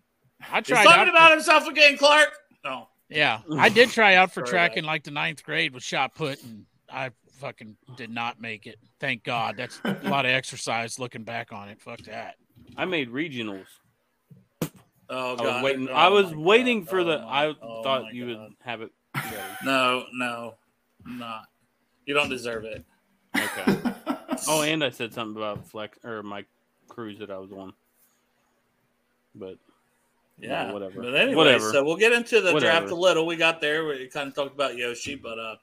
I He's tried talking out. about himself again, Clark. No. yeah, I did try out for track in like the ninth grade with shot put, and I fucking did not make it. Thank God. That's a lot of exercise looking back on it. Fuck that. I made regionals. Oh I God. was waiting. Oh, I was waiting God. for Oh, the. my- I thought you God. would have it. (laughs) No, no, not. You don't deserve it. Okay. oh, and I said something about flex or my cruise that I was on. But Yeah, No, whatever. But anyway, Whatever. so we'll get into the Whatever. draft a little. We got there. We kind of talked about Yoshi, but uh,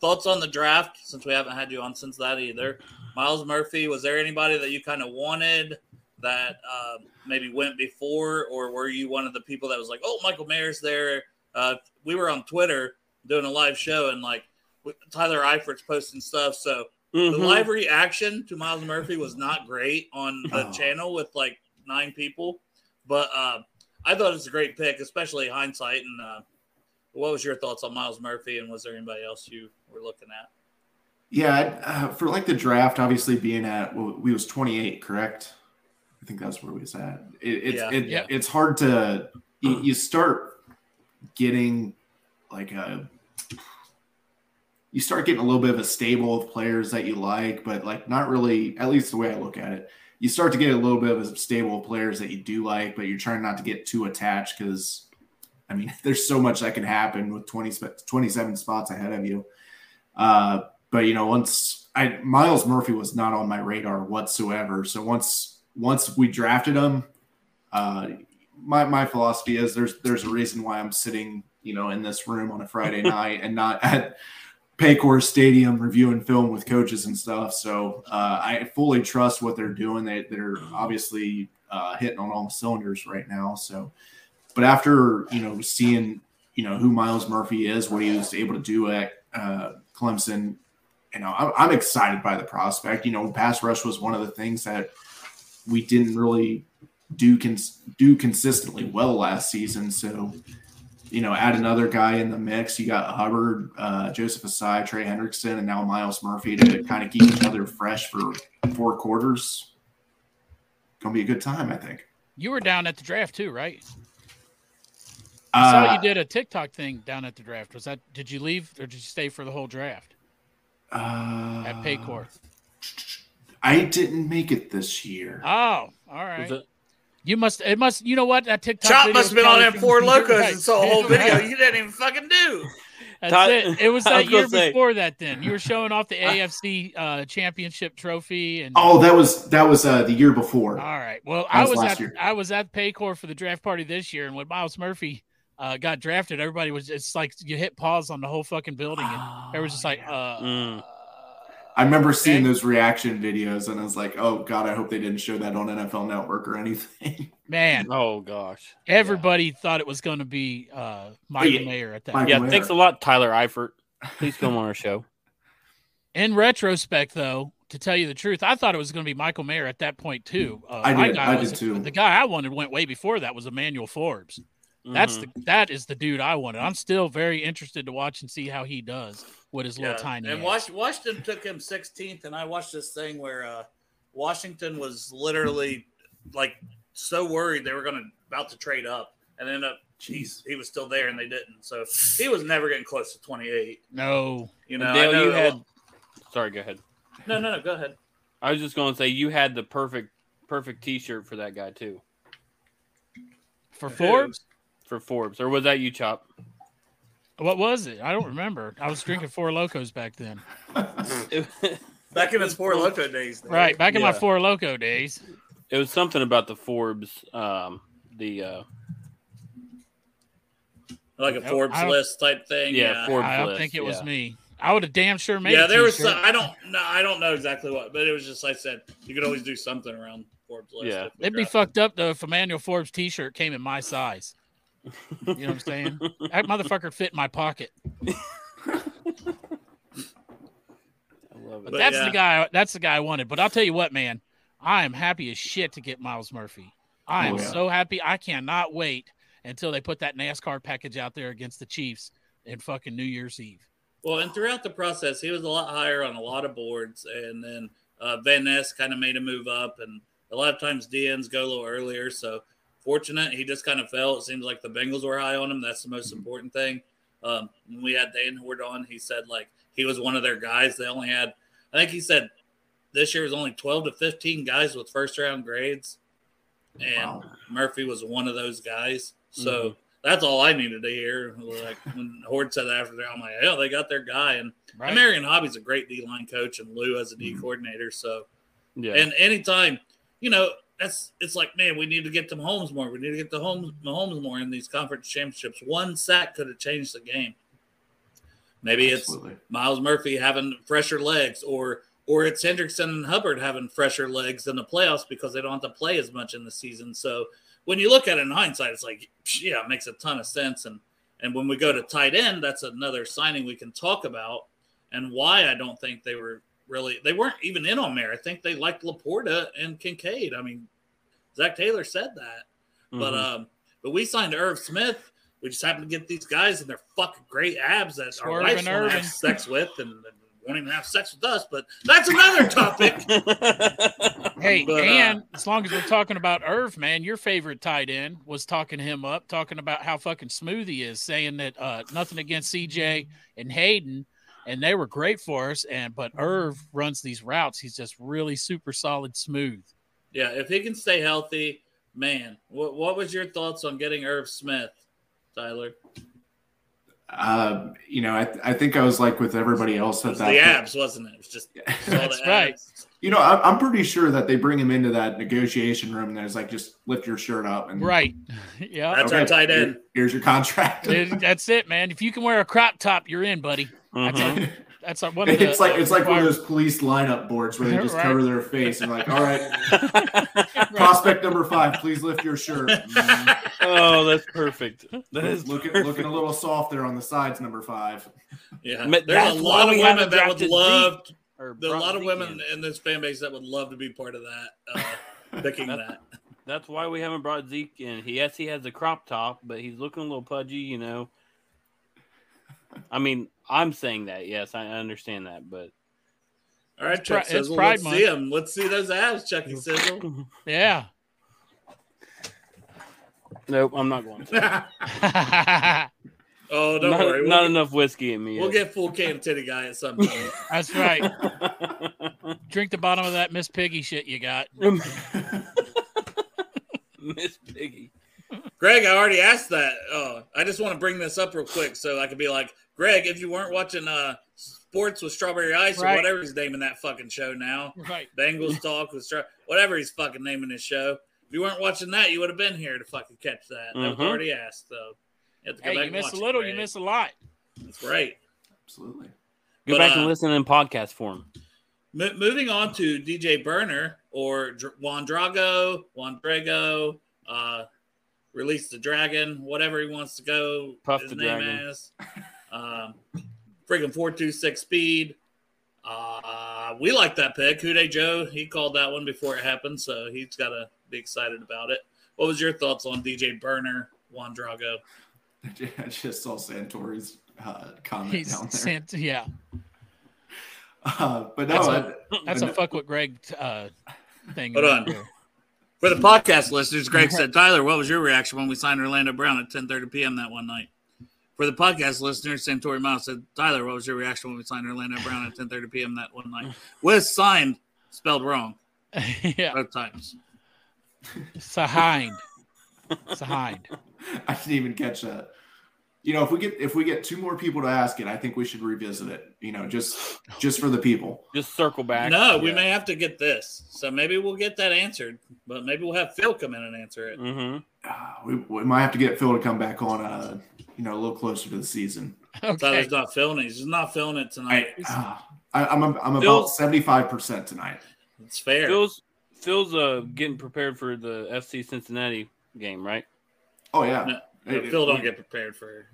thoughts on the draft since we haven't had you on since that either. Myles Murphy, was there anybody that you kind of wanted that uh, maybe went before, or were you one of the people that was like, "Oh, Michael Mayer's there"? Uh, we were on Twitter doing a live show, and like Tyler Eifert's posting stuff, so the Mhm. live reaction to Myles Murphy was not great on the Oh. channel with like nine people, but uh, I thought it was a great pick, especially hindsight. And uh, what was your thoughts on Myles Murphy, and was there anybody else you were looking at? Yeah, uh, for like the draft, obviously being at well, we was 28, correct? I think that's where we was at. It, it's Yeah. it, Yeah. it's hard to you, you start getting like a you start getting a little bit of a stable of players that you like, but like not really. At least the way I look at it, you start to get a little bit of a stable of players that you do like, but you're trying not to get too attached because. I mean, (laughs) there's so much that can happen with 20, 27 spots ahead of you. Uh, but you know, once I Myles Murphy was not on my radar whatsoever. So once once we drafted him, uh, my my philosophy is there's there's a reason why I'm sitting you know in this room on a Friday (laughs) night and not at Paycor Stadium reviewing film with coaches and stuff. So uh, I fully trust what they're doing. They they're obviously uh, hitting on all the cylinders right now. So, but after you know seeing you know who Myles Murphy is, what he was able to do at uh, Clemson, you know I'm, I'm excited by the prospect. You know, pass rush was one of the things that we didn't really do cons- do consistently well last season. So, you know, add another guy in the mix. You got Hubbard, uh, Joseph Ossai, Trey Hendrickson, and now Myles Murphy to kind of keep each other fresh for four quarters. Gonna be a good time, I think. You were down at the draft too, right? I saw Uh, you did a TikTok thing down at the draft. Was that? Did you leave or did you stay for the whole draft uh, at Paycor? I didn't make it this year. Oh, all right. Was it- You must. It must. You know what? That TikTok. Chop video must have been on that probably four from- locos Right. and saw a whole (laughs) video you didn't even fucking do. That's Todd- it. It was (laughs) I that was year say- before that. Then you were showing off the AFC uh, championship trophy and. Oh, that was that was uh, the year before. All right. Well, That I was was at year. I was at Paycor for the draft party this year, and when Myles Murphy uh, got drafted, everybody was it's like you hit pause on the whole fucking building, and everyone was just like, uh, Mm. I remember seeing Okay. those reaction videos, and I was like, "Oh God, I hope they didn't show that on NFL Network or anything." (laughs) man, (laughs) Oh gosh. everybody thought it was going to be uh, Michael yeah. Mayer at that. Michael Yeah, Mayer. thanks a lot, Tyler Eifert. Please come on our show. (laughs) In retrospect, though, to tell you the truth, I thought it was going to be Michael Mayer at that point too. Uh, I did. guy I did too. The guy I wanted went way before that was Emmanuel Forbes. That's Mhm. the that is the dude I wanted. I'm still very interested to watch and see how he does with his little tiny. And ass. Washington took him 16th, and I watched this thing where uh, Washington was literally like so worried they were going to about to trade up, and ended up, jeez, he was still there, and they didn't. So he was never getting close to 28. No, You know, Dale, know you had. Sorry, go ahead. no, no, no. Go ahead. I was just going to say you had the perfect, perfect T-shirt for that guy too, for Forbes. for Forbes, or was that you, Chop? What was it? I don't remember. I was drinking Four Lokos back then. (laughs) Back in his four loko days, there. Right, back in my Four Loko days. It was something about the Forbes, um, the uh, like a Nope, Forbes list type thing. Yeah, Yeah, Forbes I don't list, think it was me. I would have damn sure made. yeah. a There was. Some, I don't. No, I don't know exactly what, but it was just like I said. You could always do something around Forbes list. Yeah. It'd be fucked up though if Emmanuel Forbes T-shirt came in my size. You know what I'm saying? (laughs) that motherfucker fit in my pocket. I love But, it. But that's yeah. the guy. That's the guy I wanted. But I'll tell you what, man. I am happy as shit to get Myles Murphy. I am Oh, yeah. so happy. I cannot wait until they put that NASCAR package out there against the Chiefs in fucking New Year's Eve. Well, and throughout the process, he was a lot higher on a lot of boards, and then uh, Van Ness kind of made a move up, and a lot of times DNs go a little earlier. So fortunate, he just kind of fell. It seems like the Bengals were high on him. That's the most important thing. Um, when we had Dan Hoard on, he said like he was one of their guys. They only had, I think he said this year was only twelve to fifteen guys with first round grades, and Wow. Murphy was one of those guys. So Mhm. that's all I needed to hear. Like when Hoard said that after that, I'm like, yeah, they got their guy. And, Right? and Marion Hobby's a great D line coach, and Lou as a D Mhm. coordinator. So, yeah. and anytime, you know, that's it's like, man, we need to get to Mahomes more. We need to get to Holmes, Mahomes more in these conference championships. One sack could have changed the game. Maybe it's Absolutely. Myles Murphy having fresher legs, or or it's Hendrickson and Hubbard having fresher legs in the playoffs because they don't have to play as much in the season. So when you look at it in hindsight, it's like, yeah, it makes a ton of sense. And and when we go to tight end, that's another signing we can talk about and why I don't think they were really they weren't even in on there. I think they liked LaPorta and Kincaid. I mean, Zac Taylor said that. But Mhm. um, but we signed Irv Smith. We just happened to get these guys and they're fucking great abs that our Swerve wives and want to have sex with and, and won't even have sex with us. But that's another (laughs) topic. Hey, But, uh, and as long as we're talking about Irv, man, your favorite tight end was talking him up, talking about how fucking smooth he is, saying that uh, nothing against CJ and Hayden, and they were great for us. And but Irv runs these routes; he's just really super solid, smooth. yeah, if he can stay healthy, man. What what was your thoughts on getting Irv Smith, Tyler? Uh, you know, I, I think I was like with everybody else It at was that. the point. abs, wasn't it? It was just (laughs) all That's right. You know, I'm, I'm pretty sure that they bring him into that negotiation room. And there's like, just lift your shirt up and Right? (laughs) yeah, That's our tight here- end. here's your contract. Dude, that's it, man. If you can wear a crop top, you're in, buddy. That's Mhm. a, that's a, one of the, it's like it's like one of those police lineup boards where they (laughs) just Right. cover their face and like, all right, (laughs) prospect number five, please lift your shirt. (laughs) Oh, that's perfect. That is looking perfect. looking a little soft there on the sides, number five. Yeah, there's that's a lot of women that would love. Or There are a lot of women in. in this fan base that would love to be part of that, uh, picking that. That's why we haven't brought Zeke in. He yes, he has a crop top, but he's looking a little pudgy, you know. I mean, I'm saying that. Yes, I understand that, but All right, It's pri- Chuck it's Sizzle, let's Month. see him. Let's see those abs, Chucky (laughs) Sizzle. yeah. nope, I'm not going to. (laughs) Oh, don't not, worry. We'll, not get, enough whiskey in me. we'll yet. get full can titty guy at some point. (laughs) that's right. Drink the bottom of that Miss Piggy shit you got. Miss Piggy. Greg, I already asked that. Oh, I just want to bring this up real quick so I could be like, Greg, if you weren't watching uh sports with strawberry ice Right. or whatever he's naming that fucking show now, Right. Bengals talk with Stra- whatever he's fucking naming his show. If you weren't watching that, you would have been here to fucking catch that. That was Mhm. already asked, though. You have to go Hey, back you miss watch a it, little, you miss a lot. That's right. Absolutely. Go But, back uh, and listen in podcast form. Mo- moving on to DJ Burner or Dr- Juan Drago, Juan Drago, uh, release the dragon, whatever he wants to go. Puff his the name Dragon. is. Um, friggin' four two six speed. Uh, we like that pick. Hude Joe, he called that one before it happened, so he's got to be excited about it. What was your thoughts on DJ Burner, Juan Drago? (laughs) I just saw Santori's uh, comment down He's there. sent, yeah. (laughs) Uh, but no, That's I- a- That's a fuck with Greg uh, thing. Hold on. there. For the podcast listeners, Greg (laughs) said, Tyler, what was your reaction when we signed Orlando Brown at 10:30 p.m. that one night? For the podcast listeners, Santori Miles said, Tyler, what was your reaction when we signed Orlando Brown at 10:30 p.m. that one night? (laughs) Was signed spelled wrong (laughs) yeah, both times. Sahind. Sahind. (laughs) I didn't even catch that. You know, if we get if we get two more people to ask it, I think we should revisit it. You know, just just for the people. Just circle back. No, we may have to get this. So maybe we'll get that answered, but maybe we'll have Phil come in and answer it. hmm Uh, we, we might have to get Phil to come back on. Uh, you know, a little closer to the season. Okay. Tyler's not feeling it. He's just not feeling it tonight. I, uh, I I'm I'm about Phil's- seventy five percent tonight. It's fair. Phil's Phil's uh getting prepared for the FC Cincinnati game, right? Oh yeah, No, Hey, Phil don't get prepared for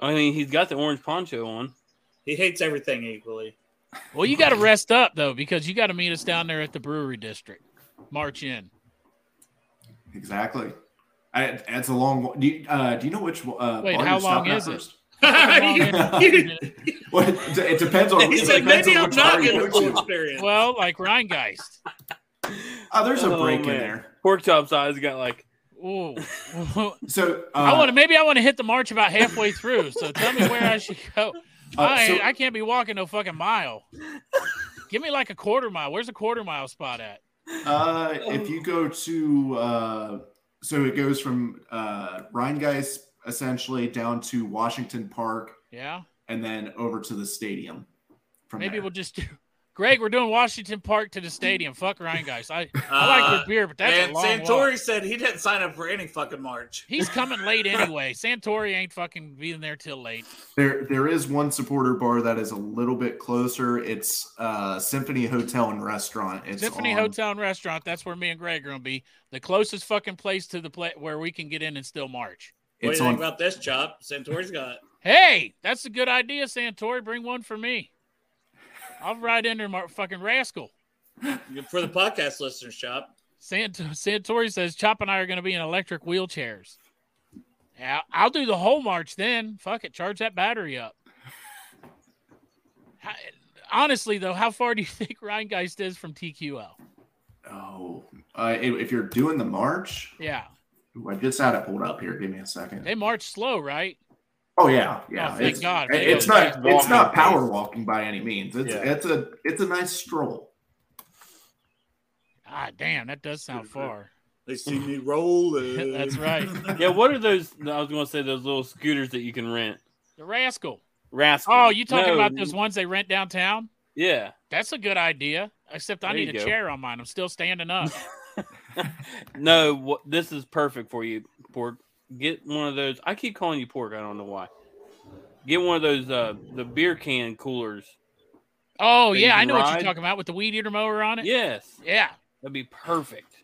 I mean, he's got the orange poncho on. He hates everything equally. Well, you got to rest up though, because you got to meet us down there at the brewery district. March in. exactly. I, it's a long. wa- Do you, uh, do you know which? Uh, Wait, (laughs) how long is it? (laughs) Well, it, it depends on. he said, maybe I'm not bar you getting go full to. experience. (laughs) Well, like Rheingeist. Oh, there's a Oh, break in there. Pork chop's eyes got like Ooh. (laughs) So uh, I want to. Maybe I want to hit the march about halfway through. So tell me where I should (laughs) go. Uh, I, so- I can't be walking no fucking mile. Give me like a quarter mile. Where's a quarter mile spot at? Uh, if you go to, uh, so it goes from uh, Rheingeist essentially down to Washington Park Yeah. and then over to the stadium. Maybe there. we'll just do. Greg, we're doing Washington Park to the stadium. Fuck Rheingeist. I I like Uh, your beer, but that's and a long Santori walk. said he didn't sign up for any fucking march. He's coming late (laughs) anyway. Santori ain't fucking being there till late. There, there is one supporter bar that is a little bit closer. It's uh, Symphony Hotel and Restaurant. It's Symphony on- Hotel and Restaurant. That's where me and Greg are gonna be. The closest fucking place to the play where we can get in and still march. What do It's you think about this, Chop? Santori's got. Hey, that's a good idea, Santori. Bring one for me. I'll ride in there, mar- fucking rascal. For the podcast listeners, Chop. Sant- Santori says Chop and I are going to be in electric wheelchairs. Yeah, I'll do the whole march then. Fuck it, charge that battery up. How- honestly, though, how far do you (laughs) think Rheingeist is from TQL? Oh, uh, if if you're doing the march, Yeah, Ooh, I just had it pulled up here. Give me a second. they march slow, right? Oh yeah, yeah. Oh, thank it's, God. It's It's not. It's not power pace. walking by any means. It's Yeah. it's a it's a nice stroll. Ah, damn, that does sound far. They see me rolling. (laughs) That's right. (laughs) yeah. What are those? I was going to say those little scooters that you can rent. The rascal. Rascal. Oh, you talking No, about those ones they rent downtown? Yeah. That's a good idea. Except I There need a go. chair on mine. I'm still standing up. (laughs) No, what, this is perfect for you, pork. Get one of those. I keep calling you pork. I don't know why. Get one of those uh the beer can coolers. Oh yeah, I can know what you're talking about with the weed eater mower on it. Yes, Yeah. that'd be perfect.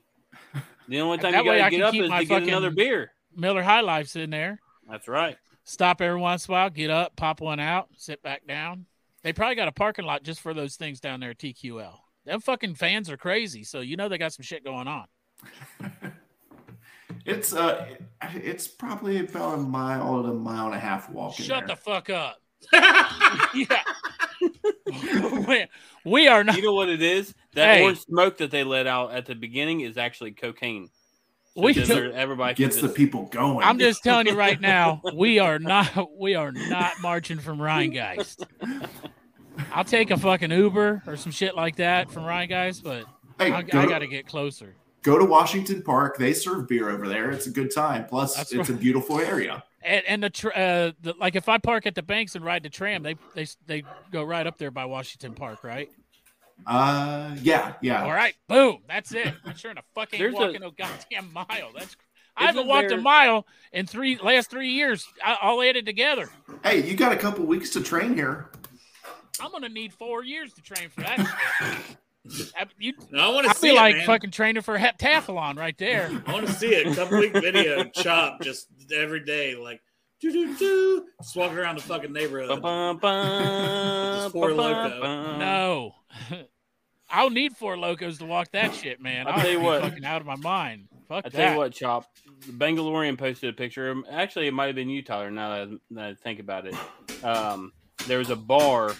(laughs) The only time you I gotta can get up is to get another beer. Miller High Life's in there. That's right. Stop every once in a while, get up, pop one out, sit back down. They probably got a parking lot just for those things down there at TQL. Them fucking fans are crazy, so you know they got some shit going on. (laughs) It's uh, it's probably about a mile to a mile and a half walk. in Shut there. the fuck up. (laughs) yeah. (laughs) we, we are not You know what it is? That Hey. orange smoke that they let out at the beginning is actually cocaine. So We- just there- everybody can Gets the people going. I'm just telling you right now, we are not we are not marching from Rheingeist. I'll take a fucking Uber or some shit like that from Rheingeist, but Hey, I, go, I got to get closer. Go to Washington Park. They serve beer over there. It's a good time. Plus, That's it's a beautiful area. And, and the, tr- uh, the like if I park at the banks and ride the tram, they they they go right up there by Washington Park, right? Uh, yeah, yeah. All right, boom, that's it. I'm sure in a fucking There's walking a, goddamn mile. That's I haven't Isn't walked a mile in three last three years. I, all added together. Hey, you got a couple weeks to train here. I'm gonna need four years to train for that. (laughs) shit. I, you, I want to see feel it, like man. fucking training for heptathlon right there. I want to see a Couple week video, (laughs) chop just every day, like doo doo doo, just walking around the fucking neighborhood. Bum, bum, Just four bum, loco. bum. No. (laughs) I'll need four lokos to walk that shit, man. I'll I'll tell you be what. fucking out of my mind. Fuck I that. tell you what, Chop. Bangalorian posted a picture. Actually, it might have been you, Tyler. Now that I, that I think about it, um, there was a bar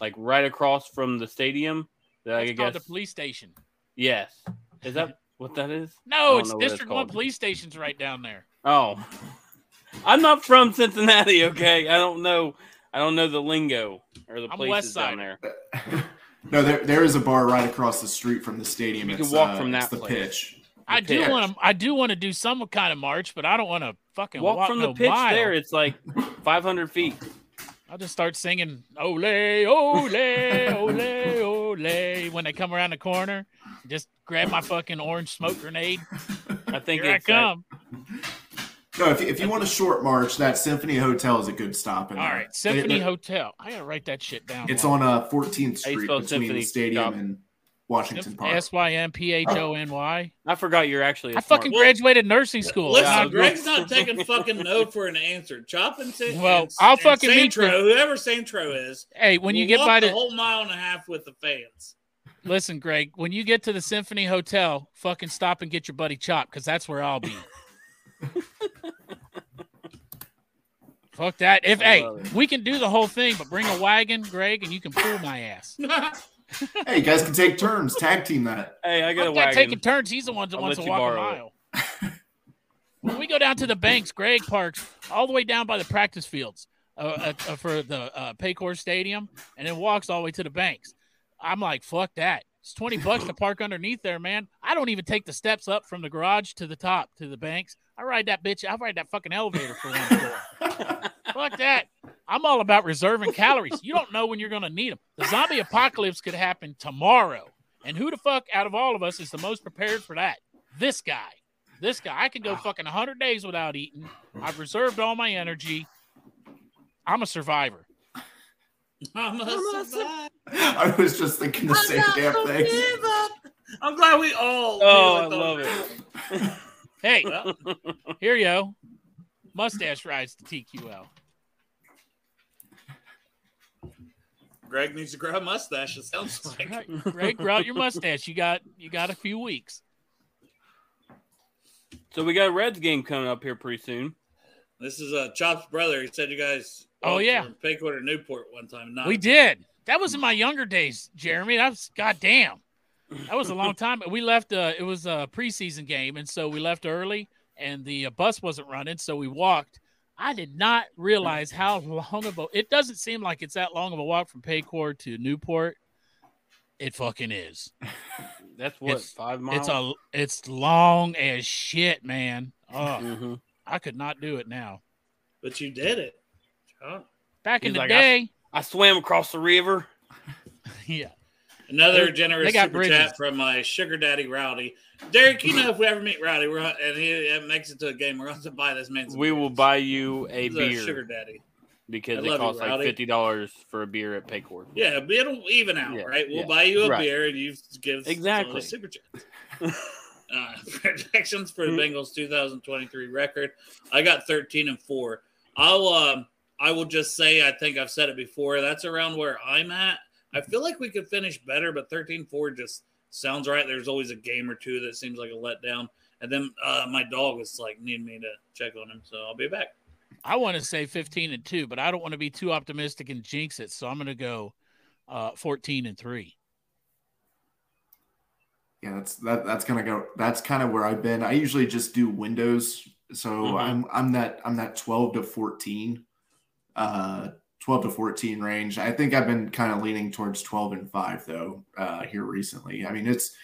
like right across from the stadium. That That's I called the police station. yes. Is that what that is? No, it's know what it's District One police station's right down there. Oh, I'm not from Cincinnati. Okay, I don't know. I don't know the lingo or the I'm places West down there. (laughs) no, there there is a bar right across the street from the stadium. You can walk uh, from it's that the place. pitch. I do want to. I do want to do some kind of march, but I don't want to fucking Walk, walk from no the pitch mile. there. It's like 500 feet. (laughs) I'll just start singing "Ole, Ole, Ole, (laughs) Ole" when they come around the corner. Just grab my fucking orange smoke grenade. I think Here I it's uh, come. No, if you, if you want a short march, that Symphony Hotel is a good stop. In All there. right, Symphony It- Hotel. I gotta write that shit down. It's on uh 14th Street between Symphony, the stadium Chop? and Washington Park. S Y M P H O N Y. I forgot you're actually. a I smart- fucking graduated nursing school. Listen, and uh, I- Greg's not taking fucking no for an answer. Chop and Sa- Well, and- I'll and fucking meet Santro, you. whoever Santro is. hey, when you get by the the whole mile and a half with the fans. listen, Greg, when you get to the Symphony Hotel, fucking stop and get your buddy Chop because that's where I'll be. (laughs) Fuck that. If hey, it. we can do the whole thing, but bring a wagon, Greg, and you can pull my ass. (laughs) (laughs) Hey, you guys can take turns, tag team that. Hey, I got a Fuck that wagon. taking turns. He's the one that I'll wants let to you walk a borrow it. mile. (laughs) when we go down to the banks, Greg parks all the way down by the practice fields uh, uh, uh, for the uh, Paycor Stadium, and then walks all the way to the banks. I'm like, fuck that. It's twenty bucks to park underneath there, man. I don't even take the steps up from the garage to the top to the banks. I ride that bitch. I ride that fucking elevator for one floor. fuck that. I'm all about reserving calories. You don't know when you're going to need them. The zombie apocalypse could happen tomorrow. And who the fuck out of all of us is the most prepared for that? This guy. This guy. I can go ah. fucking 100 days without eating. I've reserved all my energy. I'm a survivor. I'm a survivor. I was just thinking the same damn thing. I'm glad we all. Oh, I love like it. (laughs) Hey, Well, (laughs) here you go. Mustache rides to TQL. Greg needs to grow a mustache. It sounds like. Right. Greg, grow out your mustache. You got you got a few weeks. So we got a Reds game coming up here pretty soon. This is uh, Chop's brother. He said you guys. Oh, yeah. to Paycor to Newport one time. Not We did. That was in my younger days, Jeremy. That was goddamn. That was a long time. We left. Uh, it was a preseason game, and so we left early, and the uh, bus wasn't running, so we walked. I did not realize how long of a. It doesn't seem like it's that long of a walk from Paycor to Newport. It fucking is. (laughs) That's what It's- five miles. It's a. It's long as shit, man. Oh, Mhm. I could not do it now. But you did it. Chop. Back in the like, I- day, I swam across the river. (laughs) yeah. Another They- generous they super bridges. chat from my sugar daddy Rowdy. Derek, you know if we ever meet Rowdy, we're and he makes it to a game, we're going to buy this man. some We will buy you a He's beer sugar daddy. because I it love you, costs like fifty dollars for a beer at Paycor. Yeah, but it'll even out, Yeah, right? We'll yeah, buy you a right. beer and you give Exactly. super chats. (laughs) uh, projections for the Bengals 2023 record. I got 13 and four. I'll um I will just say I think I've said it before. That's around where I'm at. I feel like we could finish better, but 13-4 just sounds right. There's always a game or two that seems like a letdown. And then uh, my dog was like needing me to check on him, so I'll be back. I want to say 15 and 2, but I don't want to be too optimistic and jinx it. So I'm going to go uh, 14 and 3. Yeah, that's that. That's gonna go. That's kind of where I've been. I usually just do windows, so Mhm. I'm I'm that I'm that 12 to 14, uh, 12 to 14 range. I think I've been kind of leaning towards 12 and five though uh, here recently. I mean, it's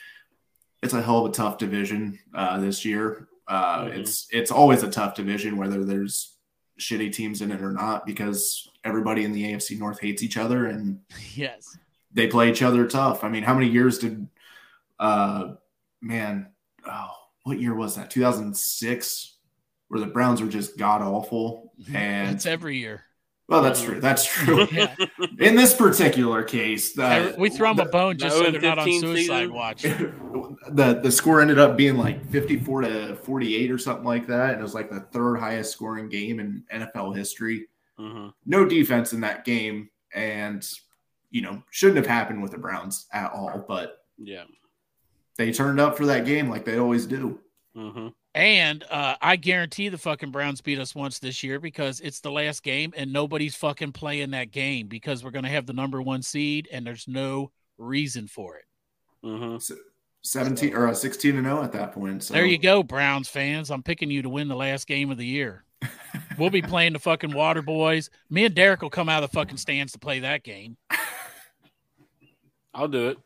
it's a hell of a tough division uh, this year. Uh, Mhm. It's it's always a tough division, whether there's shitty teams in it or not, because everybody in the AFC North hates each other and (laughs) Yes. they play each other tough. I mean, how many years did, uh, man, oh, what year was that? 2006, where the Browns were just god awful. (laughs) And It's every year. Well, that's true. That's true. (laughs) Yeah. In this particular case, the, we throw them a bone just the so they're not on 15 suicide season? watch. (laughs) the the score ended up being like 54 to 48 or something like that. And it was like the third highest scoring game in NFL history. Mhm. No defense in that game, and you know shouldn't have happened with the Browns at all. But Yeah. they turned up for that game like they always do. hmm And uh, I guarantee the fucking Browns beat us once this year because it's the last game and nobody's fucking playing that game because we're going to have the number one seed and there's no reason for it. hmm 17 or uh, 16 and 0 at that point. So There you go, Browns fans. I'm picking you to win the last game of the year. (laughs) we'll be playing the fucking Water Boys. Me and Derek will come out of the fucking stands to play that game. (laughs) I'll do it.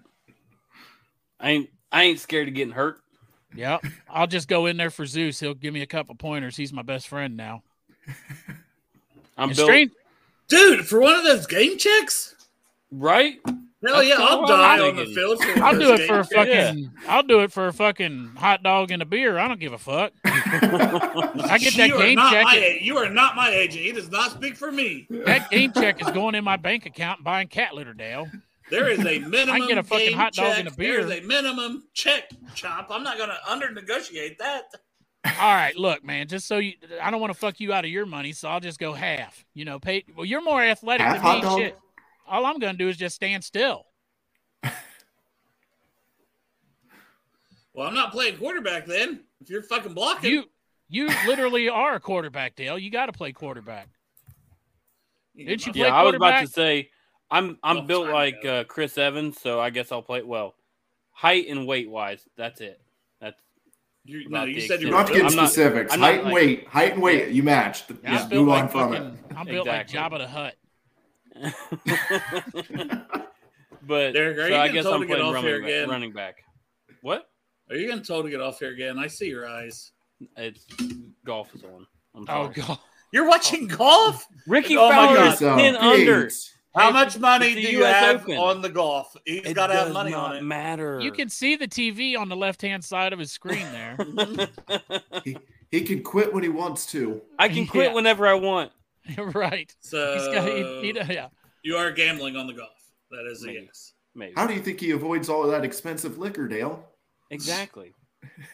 I ain't I ain't scared of getting hurt. Yep. I'll just go in there for Zeus. He'll give me a couple pointers. He's my best friend now. (laughs) I'm And built strange, Dude, for one of those game checks? right. Hell yeah, I'll die on the field. For I'll do it for a game checks. fucking. I'll do it for a fucking hot dog and a beer. I don't give a fuck. (laughs) I get that you game not check. My, and- a- you are not my agent. He does not speak for me. That game check is going in my bank account and buying cat litter, Dale. There is a minimum. (laughs) I can get a fucking hot dog check. and a beer. There is a minimum check, chop. I'm not going to under negotiate that. All right, look, man. Just so you, I don't want to fuck you out of your money, so I'll just go half. You know, pay. Well, you're more athletic Half than me. dog? Shit. All I'm gonna do is just stand still. Well, I'm not playing quarterback then. If you're fucking blocking, You, you literally are a quarterback, Dale. You got to play quarterback. Didn't you play Yeah, I was about to say I'm I'm Oh, built sorry, like uh, Chris Evans, so I guess I'll play well. Height and weight wise, that's it. That's You, no, you said you're don't have to get specifics. I'm not height and like- weight. Height and weight. You match. Yeah, Just I'm built move like on from it. I'm built Exactly. like Jabba the Hutt. (laughs) (laughs) but Derek, are so I guess told I'm to playing running back, running back. What? Are you getting told to get off here again? I see your eyes. It's golf is on. I'm Oh god. You're watching golf? Rickie Oh my Fowler God. is ten under. How much money do you US have Open. on the golf? He's got to have money not on it. Matter. You can see the TV on the left hand side of his screen there. (laughs) He, he can quit when he wants to. I can quit Yeah. whenever I want. (laughs) right. So He's got. He, he, yeah. you are gambling on the golf. That is a yes. Maybe. How do you think he avoids all of that expensive liquor, Dale? Exactly.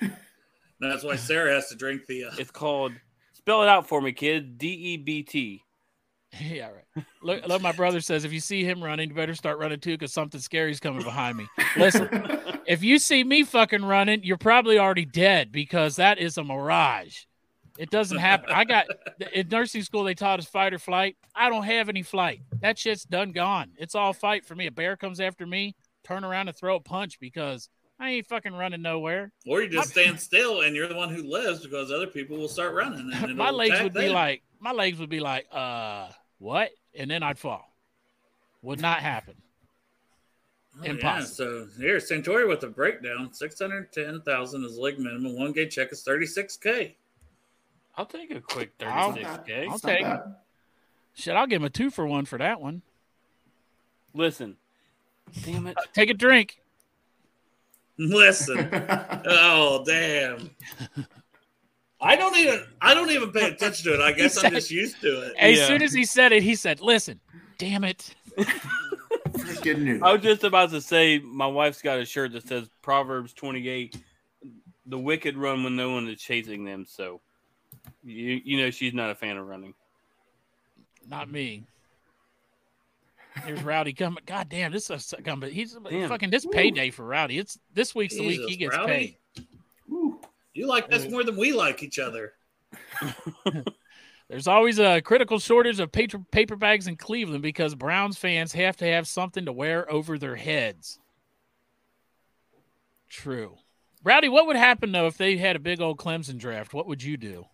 (laughs) That's why Sarah has to drink the. Uh, It's called. Spell it out for me, kid. D E B T. (laughs) Yeah, right. Look, look, my brother says if you see him running, you better start running too because something scary's coming behind me. Listen, (laughs) if you see me fucking running, you're probably already dead because that is a mirage. It doesn't happen. I got in nursing school, they taught us fight or flight. I don't have any flight. That shit's done gone. It's all fight for me. A bear comes after me, turn around and throw a punch because I ain't fucking running nowhere. or you just stand still and you're the one who lives because other people will start running. And (laughs) my legs would be like, my legs would be like, uh, what? And then I'd fall. Would not happen. (laughs) Oh, yeah. impossible. So here, Santori with a breakdown: six hundred ten thousand is league minimum. One game check is thirty six k. I'll take a quick 36K. I'll take bad. Shit, I'll give him a two for one for that one. Listen. Damn it. Uh, take a drink. (laughs) Listen, (laughs) oh damn. I don't even I don't even pay attention to it. I (laughs) guess I'm just used to it. As Yeah. soon as he said it, he said, "Listen, damn it." I was just about to say my wife's got a shirt that says Proverbs 28 the wicked run when no one is chasing them, so you you know she's not a fan of running. Not me. Here's Rowdy coming. God damn, this is a coming. He's Damn. fucking this payday for Rowdy. It's this week's the week he gets Rowdy. paid. Woo. You like this more than we like each other. (laughs) There's always a critical shortage of paper paper bags in Cleveland because Browns fans have to have something to wear over their heads. True. Rowdy, what would happen though if they had a big old Clemson draft? What would you do?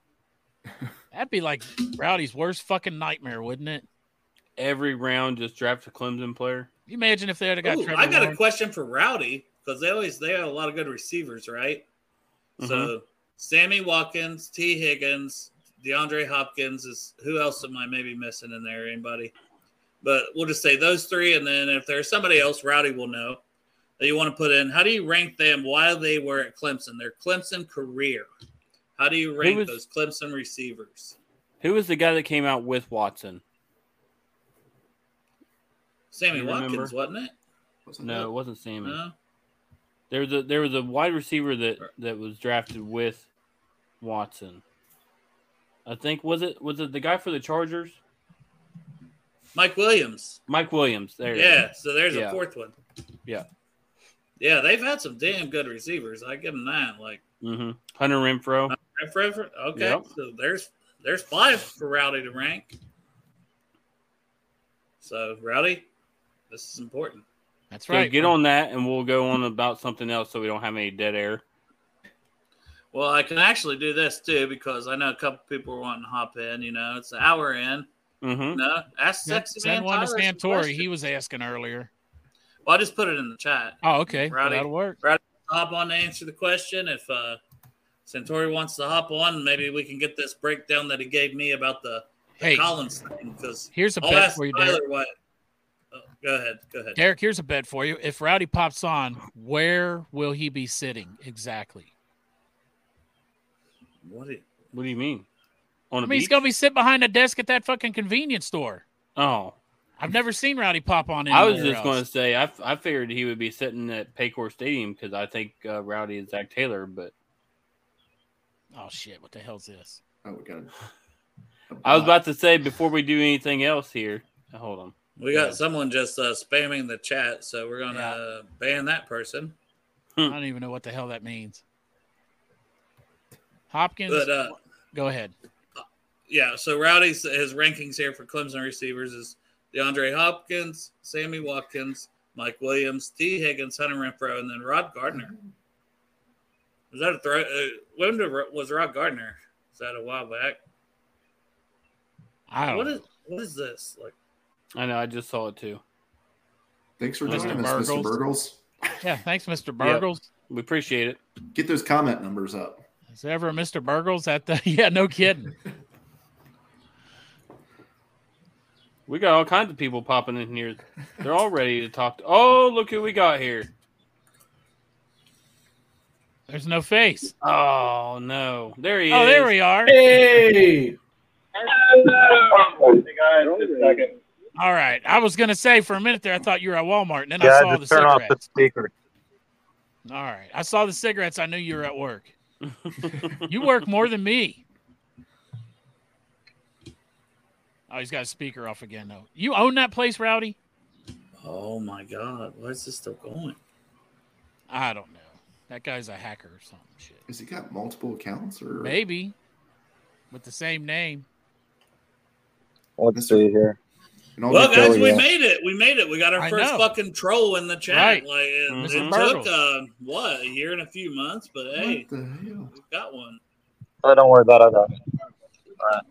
(laughs) That'd be like Rowdy's worst fucking nightmare, wouldn't it? Every round just draft a Clemson player. You imagine if they had got Ooh, Trevor I got a question for Rowdy because they always they have a lot of good receivers, right? Mm-hmm. So Sammy Watkins, T. Higgins, DeAndre Hopkins is who else am I maybe missing in there? Anybody? But we'll just say those three, and then if there's somebody else, Rowdy will know that you want to put in. How do you rank them while they were at Clemson? Their Clemson career. How do you rank was- those Clemson receivers? Who was the guy that came out with Watson? Sammy Watkins, remember? wasn't it? Wasn't No, it? it wasn't Sammy. No. There was a there was a wide receiver that that was drafted with Watson. I think was it was it the guy for the Chargers? Mike Williams. Mike Williams. There. Yeah, so there's Yeah. a fourth one. Yeah. Yeah, they've had some damn good receivers. I give them that. Like, go. hmm Hunter Renfrow. for- okay, Yep. so there's there's five for Rowdy to rank. So Rowdy, this is important. That's So right. get on that, and we'll go on about something else, so we don't have any dead air. Well, I can actually do this too because I know a couple people are wanting to hop in. You know, it's an hour in. hmm No, ask Send, sexy send man one to Tyler some Santori. He was asking earlier. Well, I just put it in the chat. Oh, okay. Rowdy. That'll work. hop on to answer the question. If uh Santori wants to hop on, maybe we can get this breakdown that he gave me about the, the Hey, Collins thing. Because here's a I'll bet for you, Tyler Derek. what. Go ahead. Go ahead. Derek, here's a bet for you. If Rowdy pops on, where will he be sitting exactly? What? do you- What do you mean? On I a mean, he's gonna be sitting behind a desk at that fucking convenience store. Oh, I've never seen Rowdy pop on. I was just going to say I, I figured he would be sitting at Paycor Stadium because I think uh, Rowdy is Zac Taylor, but Oh shit! What the hell's this? Oh, we got. I was about to say before we do anything else here. Hold on. We got Yeah. someone just uh, spamming the chat, so we're gonna Yeah. uh, ban that person. I don't even know what the hell that means. Hopkins, But uh, go ahead. yeah, so Rowdy's his rankings here for Clemson receivers is DeAndre Hopkins, Sammy Watkins, Mike Williams, Tee Higgins, Hunter Renfrow, and then Rod Gardner. Was that a throw? Uh, when did, was Rod Gardner? Is that a while back? I don't. What know. is what is this? Like, I know. I just saw it too. Thanks for Mr. joining us, Mr. Burgles. Burgles. yeah, thanks, Mr. (laughs) Burgles. We appreciate it. Get those comment numbers up. Is there ever a Mr. Burgles at the? (laughs) Yeah, no kidding. We got all kinds of people popping in here. They're all ready to talk. To, oh, look who we got here. There's no face. Oh no, there he Oh, is. Oh, there we are. Hey! All right. I was gonna say for a minute there, I thought you were at Walmart, and then I saw the just turn off the cigarettes. speaker. All right. I saw the cigarettes. I knew you were at work. (laughs) You work more than me. Oh, he's got a speaker off again, though. You own that place, Rowdy? oh my God, why is this still going? I don't know. That guy's a hacker or something. Shit. Has he got multiple accounts or Maybe with the same name. Let's see here. And all Well, guys, we yeah. made it. We made it. We got our I first know. fucking troll in the chat. Right. Like it, Mhm. it took Burgles. uh, what a year and a few months, but hey, What the hell? we got one. Oh, don't worry about it. I. All right.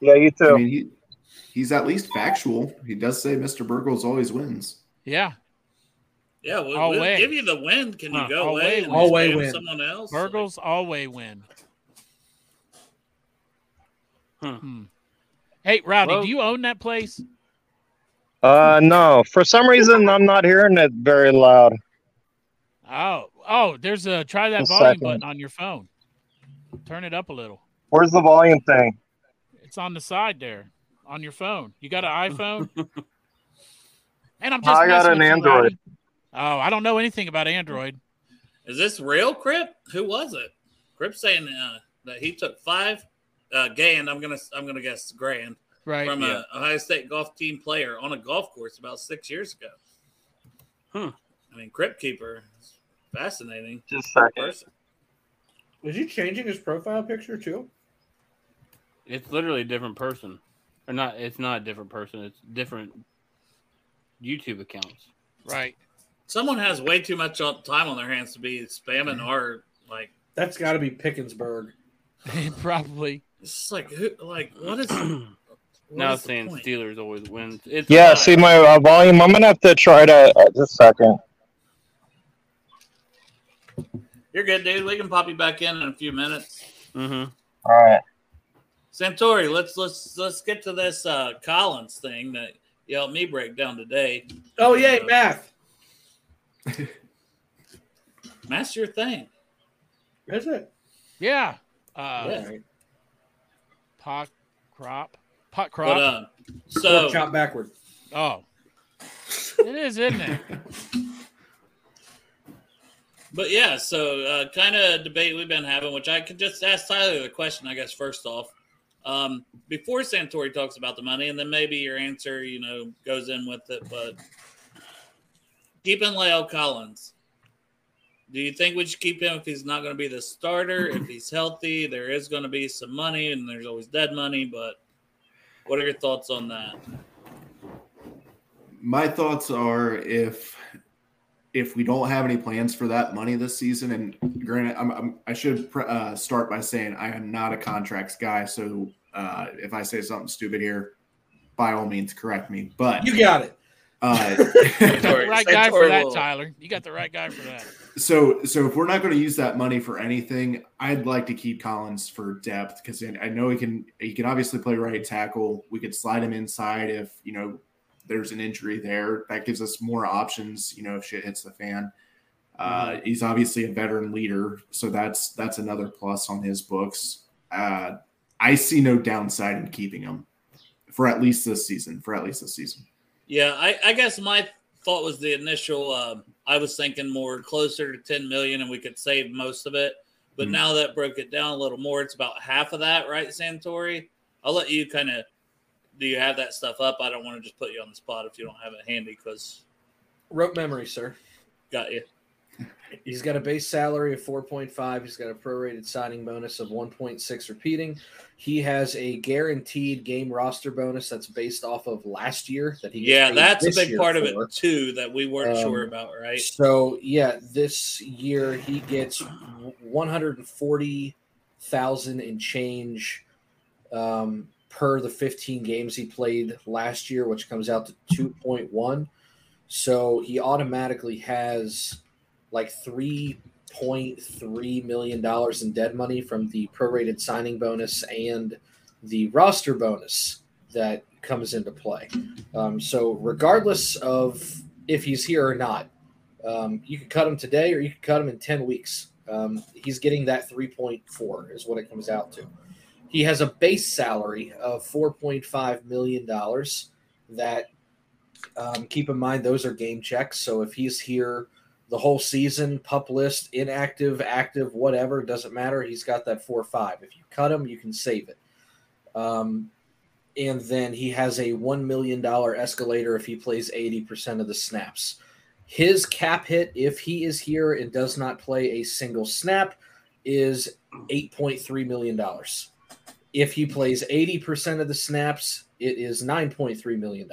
Yeah, you too. I mean, he, he's at least factual. He does say Mr. Burgles always wins. Yeah. Yeah, we'll, All we'll way. give you the win. Can you go All away way and win. All way win. someone else? Burgles always win. Hmm. Hmm. Hey, Rowdy, Well- do you own that place? Uh, no. For some reason, I'm not hearing it very loud. Oh, oh, there's a try that a volume second. button on your phone. Turn it up a little. Where's the volume thing? It's on the side there on your phone. You got an iPhone? (laughs) and I'm just I got an Android. Rowdy. Oh, I don't know anything about Android. Is this real, Crip? Who was it? Crip saying uh, that he took five uh, grand. I'm gonna I'm gonna guess grand Right. from yeah. a Ohio State golf team player on a golf course about six years ago. Hmm. I mean, Crypt Keeper, fascinating Just a second. person. Was he changing his profile picture too? It's literally a different person, or not? It's not a different person. It's different YouTube accounts. Right. Someone has way too much time on their hands to be spamming our like. That's got to be Pickensburg. (laughs) Probably. It's just like who like what is (clears throat) what now is it's the saying? Steelers always win. It's Yeah, not- see my uh, volume. I'm gonna have to try to. Uh, just a second. You're good, dude. We can pop you back in in a few minutes. Mm-hmm. All right. Santori, let's let's let's get to this uh Collins thing that you helped me break down today. Oh yay, math. That's your thing. Is it? Yeah. Uh, Yeah. Pot crop. Pot But crop. uh, So so chop backward. oh. (laughs) It is, isn't it? But yeah, so uh, kind of debate we've been having, which I could just ask Tyler the question, I guess, first off. Um, before Santori talks about the money, and then maybe your answer, you know, goes in with it. But keeping La'el Collins, do you think we should keep him if he's not going to be the starter? if (clears throat) he's healthy, there is going to be some money, and there's always dead money. But what are your thoughts on that? My thoughts are if if we don't have any plans for that money this season, and granted, I'm, I'm, I should pr- uh, start by saying I am not a contracts guy. So uh, if I say something stupid here, by all means, correct me. But You got it. Uh, (laughs) You got the right guy for that, Tyler. You got the right guy for that. so so if we're not going to use that money for anything, I'd like to keep Collins for depth because I know he can he can obviously play right tackle. We could slide him inside if you know there's an injury there. That gives us more options. You know if shit hits the fan. Uh, he's obviously a veteran leader, so that's that's another plus on his books. Uh, I see no downside in keeping him for at least this season. For at least this season. Yeah, I, I guess my thought was the initial. Uh, I was thinking more closer to ten million, and we could save most of it. But Mhm. now that broke it down a little more, it's about half of that, right, Santori? I'll let you kind of. Do you have that stuff up? I don't want to just put you on the spot if you don't have it handy, because Rope memory, sir. got you. He's got a base salary of 4.5. He's got a prorated signing bonus of 1.6 repeating. He has a guaranteed game roster bonus that's based off of last year that he Yeah, that's a big part of it too that we weren't Um, sure about, right? So yeah, this year he gets one hundred and forty thousand and change um, per the fifteen games he played last year, which comes out to two point one. So he automatically has like three point three million dollars in dead money from the prorated signing bonus and the roster bonus that comes into play. Um, so regardless of if he's here or not, um, you could cut him today or you could cut him in 10 weeks. Um, he's getting that 3.4 is what it comes out to. He has a base salary of $4.5 million that um, keep in mind those are game checks. So if he's here the whole season, pup list, inactive, active, whatever, doesn't matter. He's got that 4 5. If you cut him, you can save it. Um, and then he has a $1 million escalator if he plays 80% of the snaps. His cap hit, if he is here and does not play a single snap, is $8.3 million. If he plays 80% of the snaps, it is $9.3 million.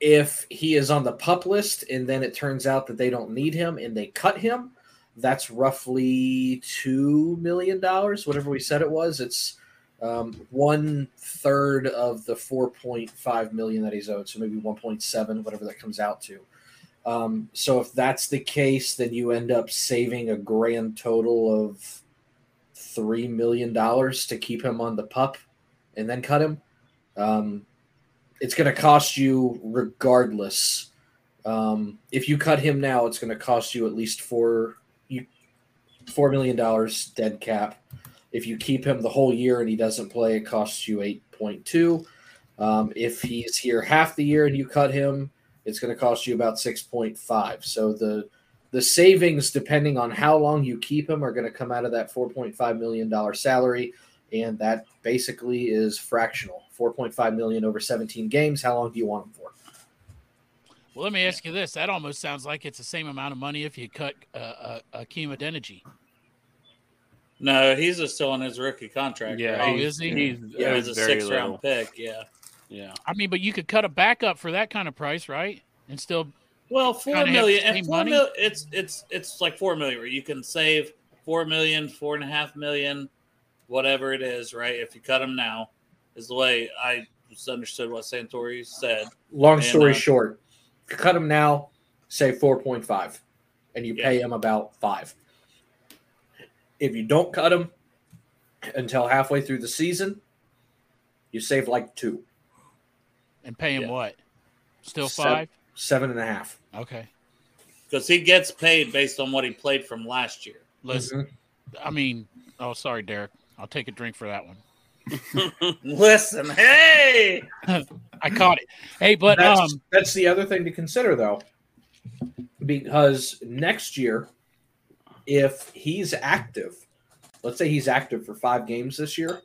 If he is on the pup list and then it turns out that they don't need him and they cut him, that's roughly $2 million, whatever we said it was. It's um, one third of the 4.5 million that he's owed, so maybe 1.7, whatever that comes out to. Um, so if that's the case, then you end up saving a grand total of three million dollars to keep him on the pup and then cut him. Um, it's going to cost you regardless. Um, if you cut him now, it's going to cost you at least four you four million dollars dead cap. If you keep him the whole year and he doesn't play, it costs you eight point two. Um, if he's here half the year and you cut him, it's going to cost you about six point five. So the the savings, depending on how long you keep him, are going to come out of that four point five million dollar salary, and that basically is fractional. Four point five million over seventeen games. How long do you want him for? Well, let me ask you this: That almost sounds like it's the same amount of money if you cut uh, uh, Hakeem Adeniji. No, he's just still on his rookie contract. Yeah, right? Oh, is he? He's, yeah, he's he's a very six little. round pick. Yeah. Yeah, I mean, but you could cut a backup for that kind of price, right? And still, Well, four Kinda have million. the And four money? mil, it's it's it's like four million where you can save four million, four and a half million, whatever it is, right? If you cut them now, is the way I just understood what Santori said. Long And, story uh, short, cut him now, say four point five, and you Yeah. pay him about five. If you don't cut him until halfway through the season, you save like two, And pay him Yeah. what? Still Seven. five? seven and a half. Okay. because he gets paid based on what he played from last year. Listen, I mean, oh, sorry, Derek. I'll take a drink for that one. Listen, hey, (laughs) I caught it. Hey, but that's, um, that's the other thing to consider, though, because next year, if he's active, let's say he's active for five games this year,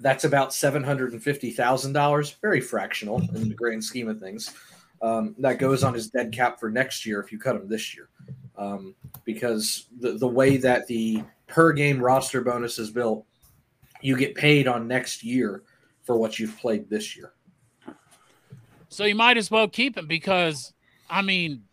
that's about seven hundred and fifty thousand dollars. Very fractional in the grand scheme of things. Um, that goes on his dead cap for next year if you cut him this year, um, because the the way that the per game roster bonus is built, you get paid on next year for what you've played this year. so you might as well keep him because, I mean,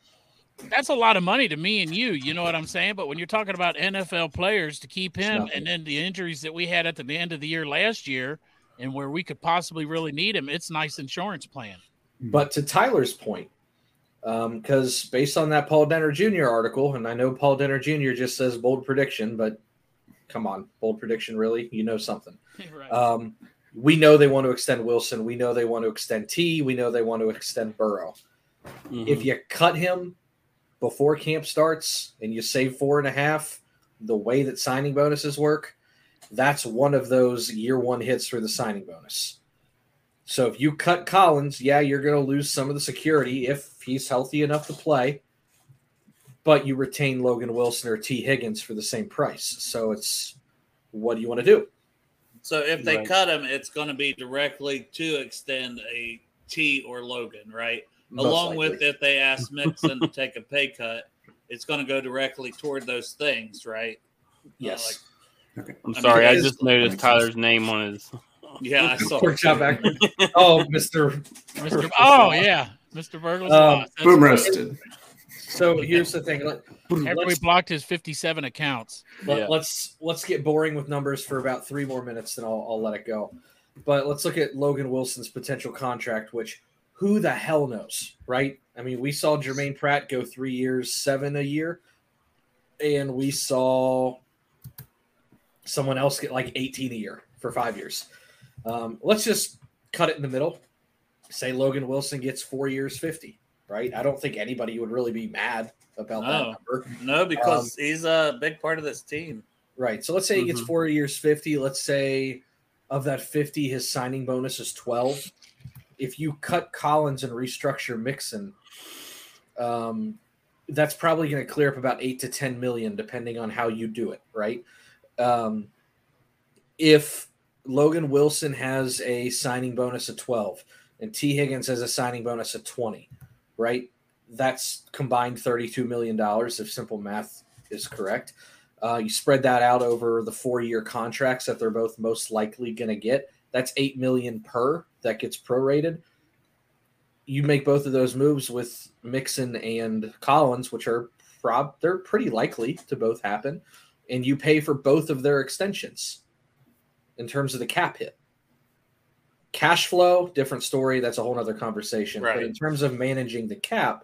that's a lot of money to me and you. You know what I'm saying? But when you're talking about NFL players to keep him, and then the injuries that we had at the end of the year last year, and where we could possibly really need him, it's nice insurance plan. But to Tyler's point, um, because based on that Paul Dehner Jr. article, and I know Paul Dehner Jr. just says bold prediction, but come on, bold prediction, really? You know something. (laughs) right. Um, we know they want to extend Wilson. We know they want to extend T. We know they want to extend Burrow. Mhm. If you cut him before camp starts and you save four and a half, the way that signing bonuses work, that's one of those year one hits for the signing bonus. So if you cut Collins, yeah, you're going to lose some of the security if he's healthy enough to play, but you retain Logan Wilson or Tee Higgins for the same price. So it's what do you want to do? so if they Right. cut him, it's going to be directly to extend a T or Logan, right? Most Along with likely. if they ask Mixon to take a pay cut, it's going to go directly toward those things, right? yes. I'm I mean, sorry, I just noticed Tyler's name on his. (laughs) Yeah, I (laughs) saw. Pork chop back. (laughs) Oh, Mister. Mr. Oh yeah, Mr. Burglar's Um, boss. That's Boom right. roasted. So here's the thing. Let, After we blocked his 57 accounts. Let, Yeah. Let's let's get boring with numbers for about three more minutes, then I'll, I'll let it go. But let's look at Logan Wilson's potential contract, which who the hell knows, right? I mean, we saw Germaine Pratt go three years, seven a year, and we saw someone else get like 18 a year for five years. Um, let's just cut it in the middle. Say Logan Wilson gets four years, 50, right? I don't think anybody would really be mad about that No. number. No, because he's a big part of this team. Right. So let's say he gets Mhm. four years, 50. Let's say of that 50, his signing bonus is 12. If you cut Collins and restructure Mixon, um, that's probably going to clear up about eight to 10 million, depending on how you do it. Right. Um, if Logan Wilson has a signing bonus of 12 and Tee Higgins has a signing bonus of 20, right? That's combined $32 million if simple math is correct. Uh, you spread that out over the four-year contracts that they're both most likely going to get. That's eight million per. That gets prorated. You make both of those moves with Mixon and Collins, which are prob they're pretty likely to both happen, and you pay for both of their extensions in terms of the cap hit. Cash flow, different story. That's a whole other conversation. But in terms of managing the cap,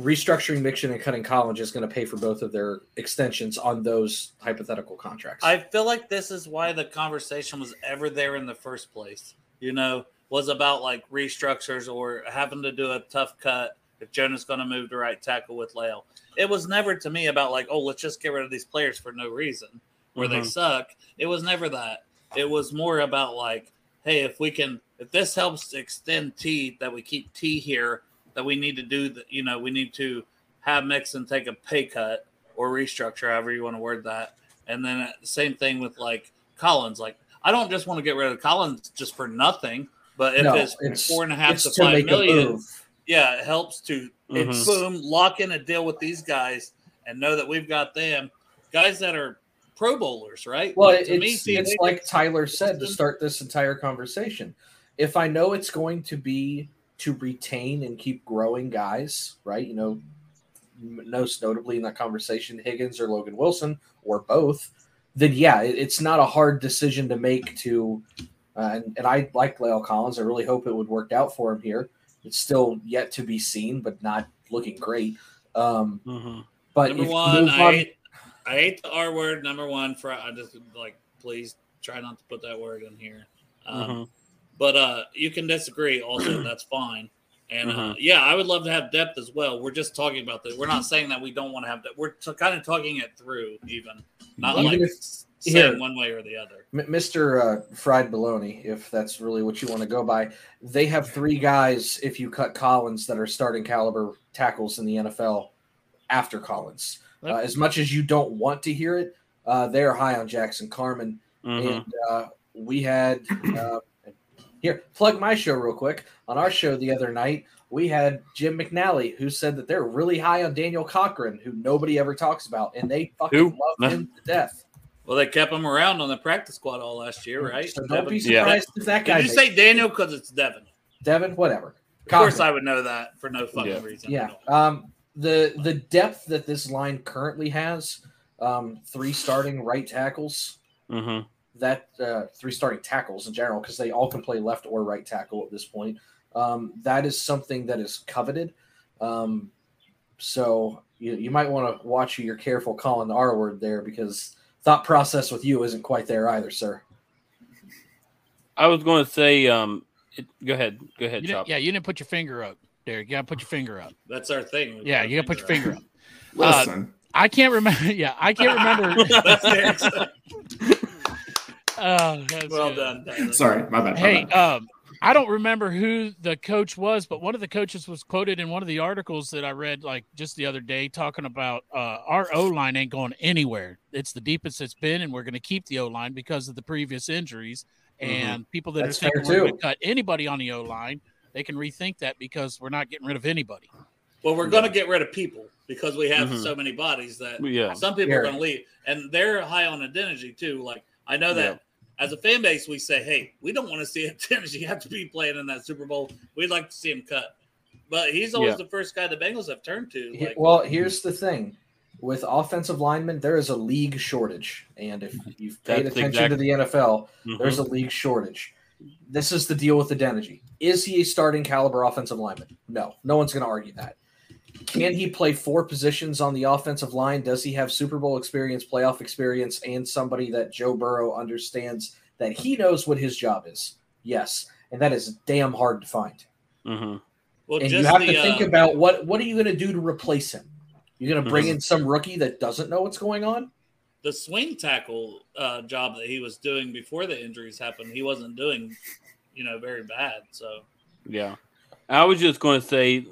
restructuring Mixon and cutting Collins is going to pay for both of their extensions on those hypothetical contracts. I feel like this is why the conversation was ever there in the first place. You know, was about like restructures or having to do a tough cut if Jonah's going to move to right tackle with La'el. It was never to me about like, oh, let's just get rid of these players for no reason where they Mhm. suck. It was never that. It was more about like, hey, if we can, if this helps extend T, that we keep T here, that we need to do that. You know, we need to have Mixon take a pay cut or restructure, however you want to word that. And then uh, same thing with like Collins. Like, I don't just want to get rid of Collins just for nothing. But if No, it's, it's- four and a half to to five make million, yeah, it helps to it's Mhm. boom lock in a deal with these guys and know that we've got them guys that are Pro Bowlers, right? Well, to me, it's, it's like Tyler said to start this entire conversation. If I know it's going to be to retain and keep growing guys, right? You know, most notably in that conversation, Higgins or Logan Wilson or both, then yeah, it- it's not a hard decision to make. To uh, and, and I like La'el Collins. I really hope it would work out for him here. It's still yet to be seen, but not looking great. Um, hmm but Number one, I on- hate, I hate the R word. Number one, for I just like please try not to put that word in here. Um, Mhm. But uh, you can disagree. Also, (clears throat) that's fine. And uh, Mhm. yeah, I would love to have depth as well. We're just talking about that. We're not saying that we don't want to have that. We're t- kind of talking it through, even not Even like if- s- here. one way or the other. Mr. Uh, Fried Baloney, if that's really what you want to go by, they have three guys, if you cut Collins, that are starting caliber tackles in the NFL after Collins. Uh, as much as you don't want to hear it, uh, they're high on Jackson Carman. hmm And uh, we had, uh, here, plug my show real quick. On our show the other night, we had Jim McNally, who said that they're really high on Daniel Cochran, who nobody ever talks about, and they fucking Who? love him to death. Well, they kept him around on the practice squad all last year, right? So don't be Devin- Yeah. surprised if that guy. Did you say Daniel because it's Devin? Devin? Whatever. Of course, I would know that for no fucking Yeah. reason. Yeah. Um, the the depth that this line currently has, um, three starting right tackles, hmm that uh, three starting tackles in general, because they all can play left or right tackle at this point. Um, that is something that is coveted. Um, so you, you might want to watch who you're careful calling the R word there because thought process with you isn't quite there either, sir. I was going to say, um, it, go ahead, go ahead, You Chop. didn't, yeah, you didn't put your finger up, Derek. You got to put your finger up. That's our thing. We Yeah, you got to put your finger up. (laughs) Listen, I can't remember. (laughs) Yeah, I can't remember. (laughs) Oh, that's well good. done. Tyler. sorry, my bad. my Hey, bad. um, I don't remember who the coach was, but one of the coaches was quoted in one of the articles that I read like just the other day talking about uh, our O line ain't going anywhere. It's the deepest it's been, and we're going to keep the O line because of the previous injuries. And people that That's are thinking we're going to cut anybody on the O line, they can rethink that because we're not getting rid of anybody. Well, we're going to get rid of people because we have Mhm. so many bodies that Yeah. some people are going to leave, and they're high on Adeniji too. Like I know that as a fan base, we say, "Hey, we don't want to see (laughs) Adeniji have to be playing in that Super Bowl. We'd like to see him cut." But he's always Yeah. the first guy the Bengals have turned to. Like, well, here's the thing. With offensive linemen, there is a league shortage. And if you've paid That's attention to the NFL, Mhm. there's a league shortage. This is the deal with Adeniji. Is he a starting caliber offensive lineman? No. No one's going to argue that. Can he play four positions on the offensive line? Does he have Super Bowl experience, playoff experience, and somebody that Joe Burrow understands that he knows what his job is? Yes. And that is damn hard to find. Mhm. well, and just you have the, to think uh, about what what are you going to do to replace him? You're going to bring Mhm. in some rookie that doesn't know what's going on? The swing tackle uh, job that he was doing before the injuries happened. He wasn't doing, you know, very bad. So Yeah. I was just going to say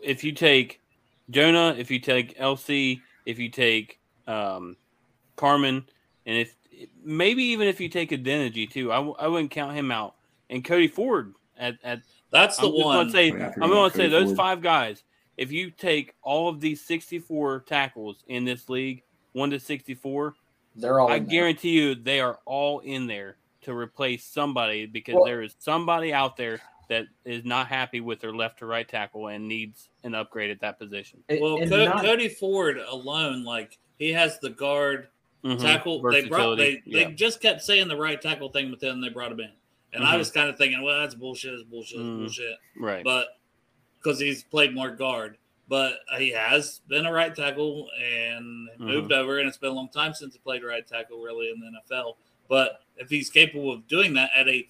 if you take Jonah, if you take LC, if you take um, Carman, and if maybe even if you take Adeniji too, I, w- I wouldn't count him out. And Cody Ford at, at that's the I'm one. going to say yeah, I I'm going to say those Ford. five guys. If you take all of these 64 tackles in this league, one to 64, They're all I in there. guarantee you they are all in there to replace somebody because Well- there is somebody out there that is not happy with their left to right tackle and needs an upgrade at that position. And- well, Co- not- Cody Ford alone, like he has the guard Mhm. tackle. They brought they, yeah. they just kept saying the right tackle thing with him. They brought him in, and I Mhm. was kind of thinking, well, that's bullshit. That's bullshit. That's Mm. bullshit. right. But because he's played more guard, but he has been a right tackle and Mm-hmm. moved over, and it's been a long time since he played right tackle really in the NFL. But if he's capable of doing that at a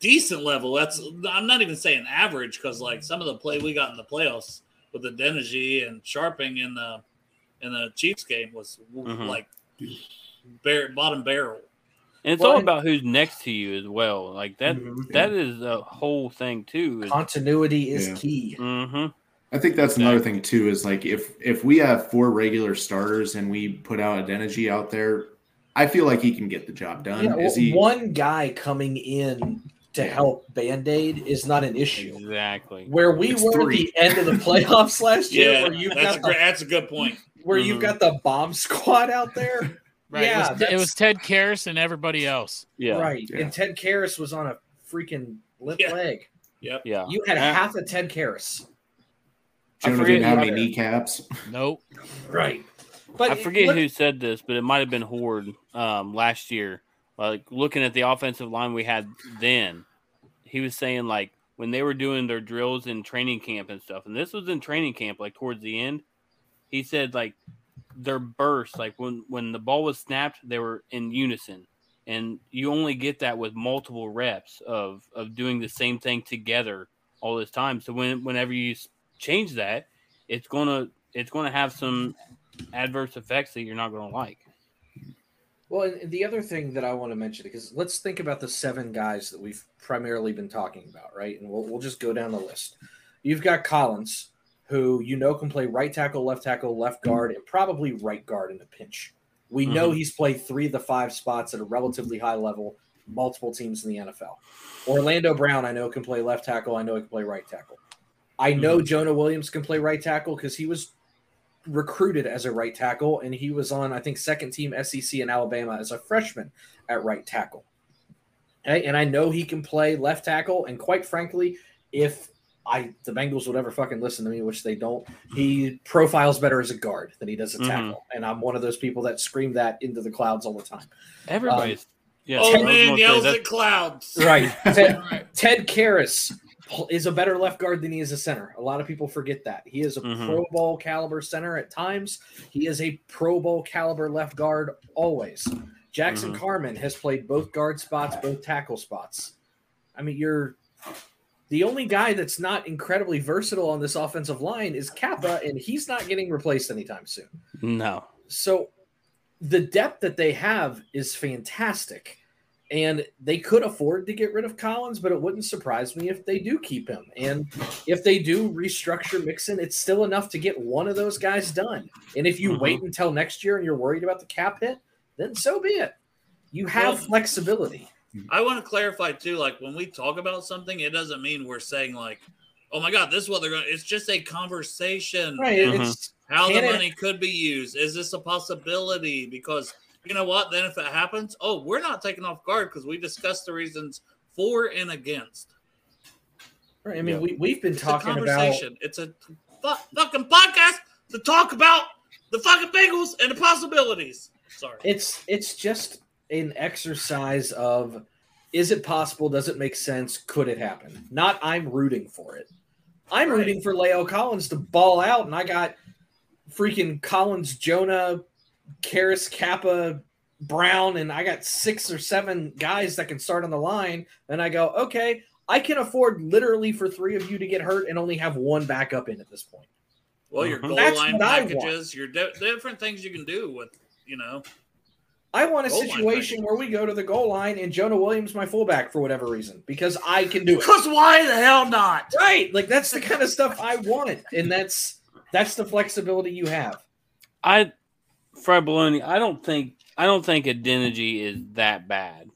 decent level, that's I'm not even saying average because like some of the play we got in the playoffs with the Denergy and Scharping in the in the Chiefs game was Mhm. like bar- bottom barrel. And it's Well, all about who's next to you as well. Like that Mhm. that is a whole thing too. Is, Continuity is Yeah. key. Mhm. I think that's another thing too. Is like if if we have four regular starters and we put out Adeniji out there, I feel like he can get the job done. Yeah, is well, he? one guy coming in to help Band Aid is not an issue. Exactly. Where we It's were three. at the end of the playoffs last (laughs) year, Yeah, where you've that's a got great, the, that's a good point. where you've Mhm. got the bomb squad out there. Right. Yeah, it, was, it was Ted Karras and everybody else. Yeah. Right. Yeah. And Ted Karras was on a freaking limp Yeah. leg. Yep. Yeah. You had Uh, half a Ted Karras. I Jonah forget didn't have any kneecaps. Nope. Right. But I forget look- who said this, but it might have been Hoard um, last year. Like looking at the offensive line we had then, he was saying like when they were doing their drills in training camp and stuff, and this was in training camp, like towards the end, he said like their bursts, like when when the ball was snapped, they were in unison, and you only get that with multiple reps of of doing the same thing together all this time. So when whenever you change that, it's gonna it's gonna have some adverse effects that you're not gonna like. Well, and the other thing that I want to mention, because let's think about the seven guys that we've primarily been talking about, right? And we'll, we'll just go down the list. You've got Collins, who you know can play right tackle, left tackle, left guard, and probably right guard in a pinch. We mm-hmm. know he's played three of the five spots at a relatively high level, multiple teams in the NFL. Orlando Brown, I know can play left tackle. I know he can play right tackle. I know mm-hmm. Jonah Williams can play right tackle because he was recruited as a right tackle, and he was on, I think, second team SEC in Alabama as a freshman at right tackle. Okay, and I know he can play left tackle, and quite frankly, if I the Bengals would ever fucking listen to me, which they don't, he profiles better as a guard than he does a Mhm. tackle, and I'm one of those people that scream that into the clouds all the time. Everybody's yeah. I Old man yells at clouds. Right, (laughs) Ted, Ted Karras is a better left guard than he is a center. A lot of people forget that he is a Mhm. Pro Bowl caliber center at times. He is a Pro Bowl caliber left guard always. Jackson Mhm. Carmen has played both guard spots, both tackle spots. I mean, you're the only guy that's not incredibly versatile on this offensive line is Cappa, and he's not getting replaced anytime soon. No. So the depth that they have is fantastic. And they could afford to get rid of Collins, but it wouldn't surprise me if they do keep him. And if they do restructure Mixon, it's still enough to get one of those guys done. And if you Mhm. wait until next year and you're worried about the cap hit, then so be it. You have Well- flexibility. I want to clarify too, like when we talk about something, it doesn't mean we're saying like, "Oh my God, this is what they're going." to It's just a conversation. Right. and. Mm-hmm. It's How the Can it- money could be used? Is this a possibility? Because you know what? Then if it happens, oh, we're not taken off guard because we discussed the reasons for and against. right. I mean, Yeah. we, we've been It's a talking about conversation. It's a fu- fucking podcast to talk about the fucking Bengals and the possibilities. Sorry. it's it's just an exercise of is it possible does it make sense could it happen not i'm rooting for it i'm Right. rooting for leo collins to ball out and i got freaking collins jonah Karras, Cappa brown and i got six or seven guys that can start on the line and i go okay i can afford literally for three of you to get hurt and only have one backup in at this point well, your Mhm. goal That's line what I want. packages, your di- different things you can do with, you know. I want a Goal situation where we go to the goal line and Jonah Williams my fullback for whatever reason because I can do it. Because why the hell not? Right. Like that's the kind of stuff I want. And that's that's the flexibility you have. I Fred Baloney, I don't think I don't think Adeniji is that bad.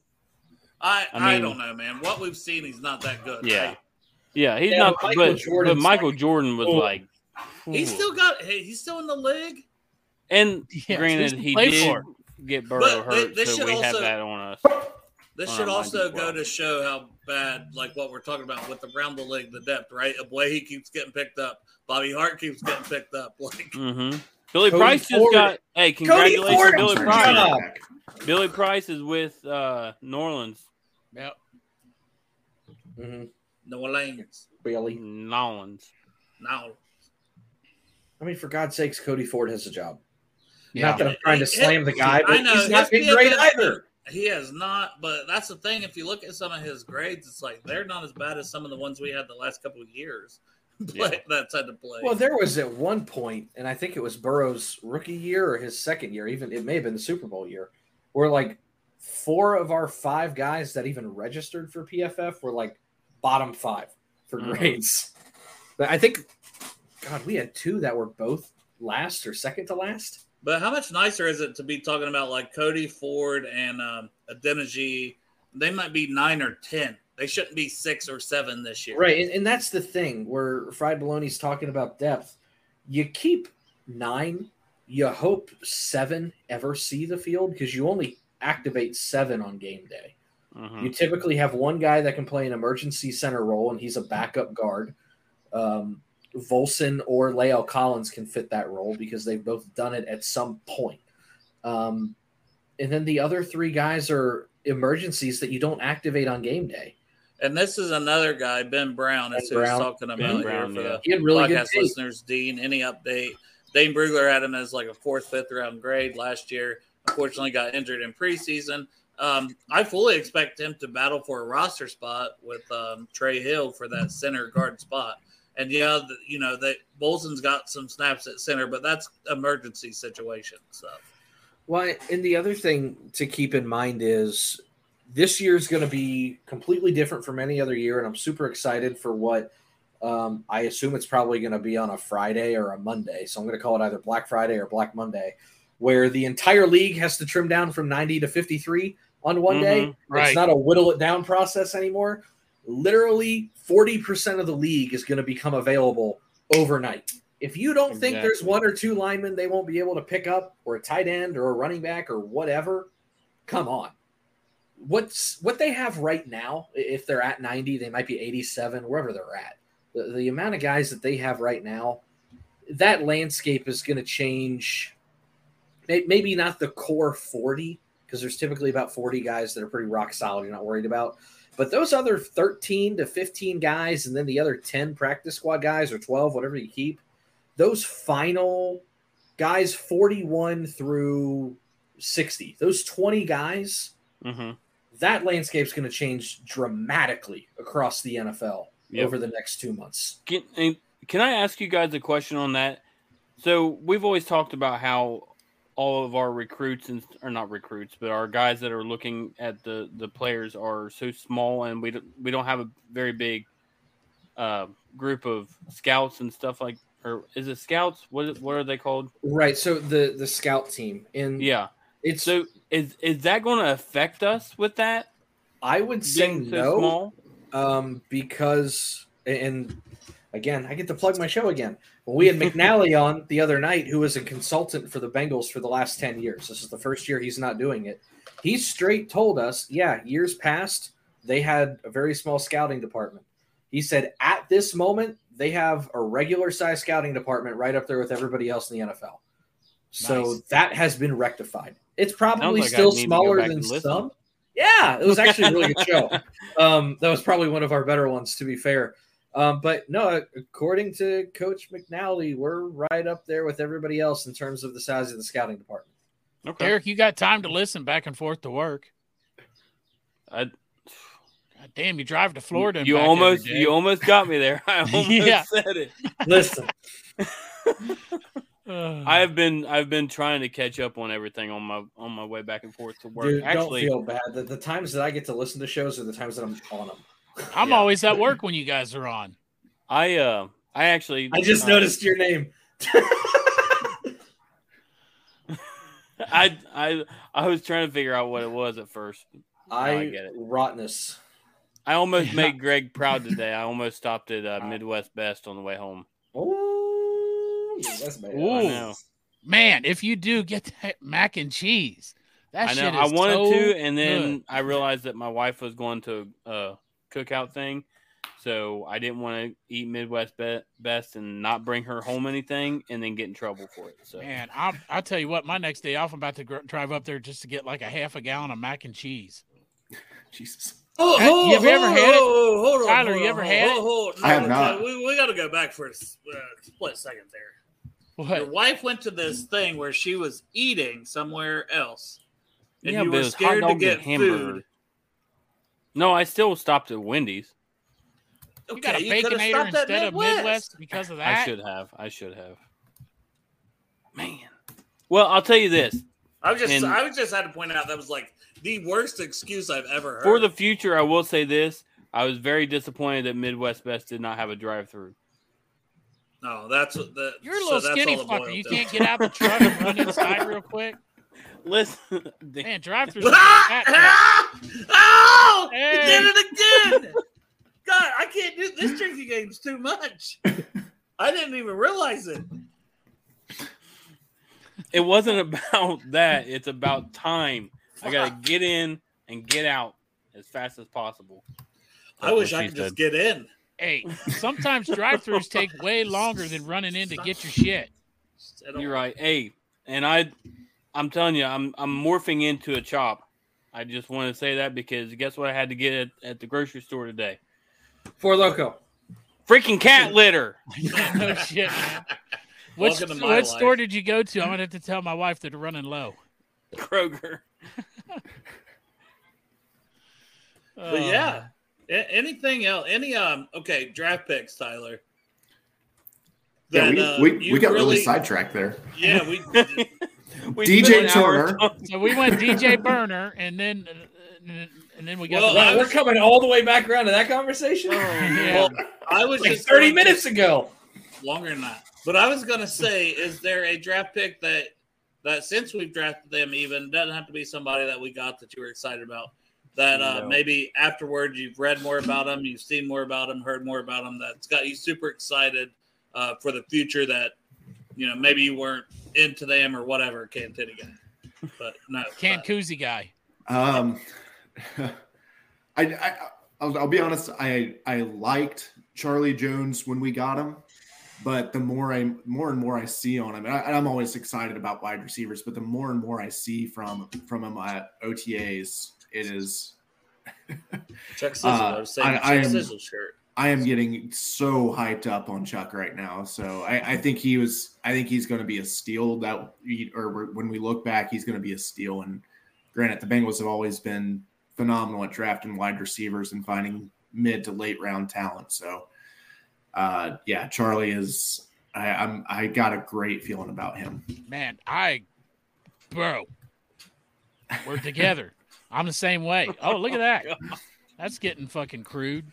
I, I I, don't know, man. What we've seen, he's not that good. Yeah. right? Yeah, he's Yeah, not but Michael but, but Michael like- Jordan was Oh. like He's still got. Hey, he's still in the league. and (laughs) Yeah, granted who's he did for? Get Burrow But hurt, they so should we have that on us. This Oh, should also go well. to show how bad, like what we're talking about with the round the league, the depth, right? Abwehi keeps getting picked up. Bobby Hart keeps getting picked up. (laughs) Like, hmm Billy Cody Price just Ford- got hey, congratulations, Ford, Billy Price. up. Billy Price is with uh New Orleans. Yep. Mm-hmm. no lanes. Really. Nolans. Now, I mean, for God's sakes, Cody Ford has a job. Yeah. Not that I'm trying to slam the guy, but know, he's not been great either. he has not. But that's the thing. If you look at some of his grades, it's like they're not as bad as some of the ones we had the last couple of years. Play, That's had to play. Well, there was at one point, and I think it was Burrow's rookie year or his second year, even it may have been the Super Bowl year, where like four of our five guys that even registered for PFF were like bottom five for Mhm. grades. But I think, God, we had two that were both last or second to last. But how much nicer is it to be talking about like Cody Ford and um, Adeniji? They might be nine or ten. They shouldn't be six or seven this year. Right, and, and that's the thing where Fried Baloney's talking about depth. You keep nine, you hope seven ever see the field because you only activate seven on game day. Mhm. You typically have one guy that can play an emergency center role, and he's a backup guard. Um, Volson or La'el Collins can fit that role because they've both done it at some point. Um, and then the other three guys are emergencies that you don't activate on game day. And this is another guy, Ben Brown, is Ben who's Brown. talking about Ben here Brown, for yeah. the He had really good podcast listeners. Dean, any update? Dane Brugler had him as like a fourth, fifth round grade last year. Unfortunately, got injured in preseason. Um, I fully expect him to battle for a roster spot with um, Trey Hill for that center guard spot. And yeah, the, you know that Volson's got some snaps at center, but that's emergency situation stuff. Well, and the other thing to keep in mind is this year is going to be completely different from any other year, and I'm super excited for what um, I assume it's probably going to be on a Friday or a Monday. So I'm going to call it either Black Friday or Black Monday, where the entire league has to trim down from 90 to 53 on one day. Mhm, right. It's not a whittle it down process anymore. Literally, 40% of the league is going to become available overnight. If you don't think there's one or two linemen they won't be able to pick up, or a tight end, or a running back, or whatever, come on. What's what they have right now? If they're at 90, they might be 87, wherever they're at. The, the amount of guys that they have right now, that landscape is going to change. Maybe not the core 40, because there's typically about 40 guys that are pretty rock solid you're not worried about. But those other 13 to 15 guys, and then the other 10 practice squad guys or 12, whatever you keep, those final guys 41 through 60, those 20 guys, Mhm. that landscape's going to change dramatically across the NFL Yep. over the next two months. Can, can I ask you guys a question on that? So we've always talked about how all of our recruits and or not recruits, but our guys that are looking at the the players are so small, and we don't, we don't have a very big uh, group of scouts and stuff like. Or is it scouts? What what are they called? Right. So the the scout team, and Yeah. it's So is is that going to affect us with that I would say so no. small? um, because and again, I get to plug my show again. Well, we had McNally on the other night, who was a consultant for the Bengals for the last ten years. This is the first year he's not doing it. He straight told us, yeah, years past they had a very small scouting department. He said at this moment they have a regular size scouting department right up there with everybody else in the NFL. So Nice. that has been rectified. It's probably like still need to go smaller than some. Yeah, it was actually a really good (laughs) show. Um, that was probably one of our better ones, to be fair. Um, but no, according to Coach McNally, we're right up there with everybody else in terms of the size of the scouting department. Okay. Derek, you got time to listen back and forth to work. I, God damn, you drive to Florida. and you back almost every day. you almost got me there. (laughs) I (laughs) almost Yeah. said it. Listen, (laughs) Uh, I have been I've been trying to catch up on everything on my on my way back and forth to work. dude, Actually, don't feel bad. The, the times that I get to listen to shows are the times that I'm on them. I'm yeah. always at work when you guys are on. I uh I actually I just uh, noticed your name. (laughs) I I I was trying to figure out what it was at first. I, I get it. rottenness. I almost made Greg proud today. I almost stopped at uh, (laughs) Midwest Best on the way home. Oh, that's bad. Ooh. I know. Man, if you do get that mac and cheese, that I know. shit I wanted so to, and then good. I realized that my wife was going to a cookout thing, so I didn't want to eat Midwest Be- Best and not bring her home anything, and then get in trouble for it. So Man, I'll, I'll tell you what, my next day off, I'm about to gr- drive up there just to get like a half a gallon of mac and cheese. (laughs) Jesus. Oh, Hey, you have you ever had it? hold, hold on, Tyler, hold you on, ever hold had on, it? hold on. I have not. We, we got to go back for a uh, split second there. Your wife went to this thing where she was eating somewhere else, and Yeah, you were it was hot scared to dogs and get hamburger. Food. no, I still stopped at Wendy's. You got a you coulda baconator stopped at instead of Midwest because of that? I should have. I should have. Man. Well, I'll tell you this. I was just, And- I was just had to point out that was like the worst excuse I've ever heard. For the future, I will say this. I was very disappointed that Midwest Best did not have a drive-through. no, that's what the. You're a little that's skinny fucker. You can't get out the truck and run inside (laughs) real quick. Listen, (laughs) Man, drive through. Ah! (laughs) Ah! (laughs) Oh! He Hey. did it again! God, I can't do this drinking game's too much. I didn't even realize it. it wasn't about that. It's about time. I gotta get in and get out as fast as possible. I wish I she could just get in. Hey, sometimes drive-throughs take way longer than running in to get your shit. You're right. Hey, and I, I'm telling you, I'm I'm morphing into a chop. I just want to say that because guess what I had to get at, at the grocery store today? Four Loko. Freaking cat litter. no (laughs) shit, man. Which, Welcome what life. store did you go to? I'm gonna have to tell my wife that they're running low. Kroger. (laughs) But yeah, a- anything else? Any um? Okay, draft picks, Tyler. Yeah, That, we, uh, we, you we got really, sidetracked there. Yeah, we. (laughs) We DJ spent Turner. So we went DJ Burner, and then uh, and then we got Well, the- we're coming all the way back around to that conversation. yeah. (laughs) well, I was like just 30 minutes ago. longer than that. But I was gonna say, is there a draft pick that that since we've drafted them, even doesn't have to be somebody that we got that you were excited about. That uh, No. maybe afterwards you've read more about them, you've seen more about them, heard more about them. That's got you super excited uh, for the future. That you know maybe you weren't into them or whatever. Can't guy, but no, (laughs) Can guy. Um, (laughs) I, I I'll, I'll be honest. I I liked Charlie Jones when we got him, but the more I more and more I see on him, and, I, am always excited about wide receivers. But the more and more I see from from him at OTAs, it is Chuck (laughs) Sizzle. I Uh, was saying I- Chuck I am- Sizzle shirt. I am getting so hyped up on Chuck right now. So I, I think he was. I think he's going to be a steal. That or when we look back, he's going to be a steal. And granted, the Bengals have always been phenomenal at drafting wide receivers and finding mid to late round talent. So uh, yeah, Charlie is. I, I'm. I got a great feeling about him. Man, I, bro, we're together. (laughs) I'm the same way. Oh, look at that. (laughs) That's getting fucking crude.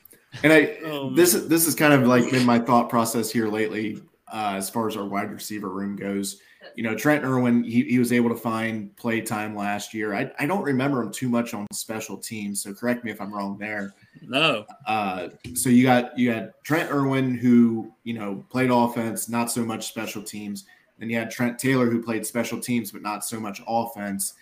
And I (laughs) Oh, this is this is kind of like been my thought process here lately, uh, as far as our wide receiver room goes. You know, Trent Irwin, he, he was able to find play time last year. I, I don't remember him too much on special teams, so correct me if I'm wrong there. No, Uh, so you got you had Trent Irwin who you know played offense, not so much special teams. Then you had Trent Taylor who played special teams, but not so much offense.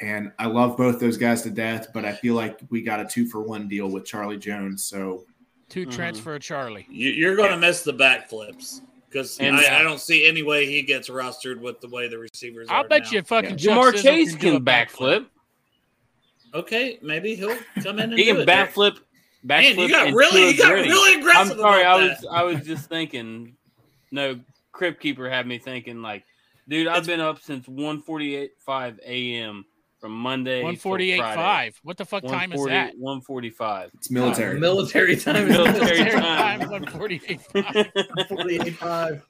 And I love both those guys to death, but I feel like we got a two for one deal with Charlie Jones. So 2 mm-hmm. transfer Trents for Charlie. you, you're going to miss the backflips because And- I, I uh, don't see any way he gets rostered with the way the receivers. I'll are bet now. you fucking Yeah. Chuck Ja'Marr Chase do a can backflip. Okay, maybe he'll come in and He do can it there. backflip. Man, Backflip. you got really, you got gritty. really I'm aggressive. sorry. I was that. I was just thinking. No, Crib Keeper had me thinking like, dude, I've been up since 1:48:5 a.m. from Monday. One till forty eight five. What the fuck time is 140 that? 145. it's military. Military time. Military time. One forty eight. 48.5.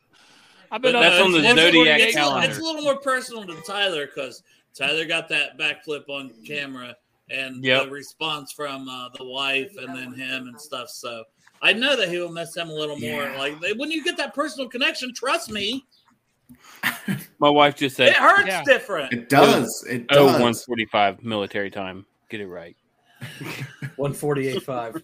I've (laughs) been But that's on since the 1:48. Zodiac it's, a, calendar. it's a little more personal to Tyler because Tyler got that backflip on camera and Yep. the response from uh, the wife and then him and stuff. So I know that he will miss him a little more. Yeah. Like when you get that personal connection, trust me, (laughs) My wife just said, it hurts Yeah. different. It does. It "Oh, does. 145 military time. Get it right." (laughs) 148.5.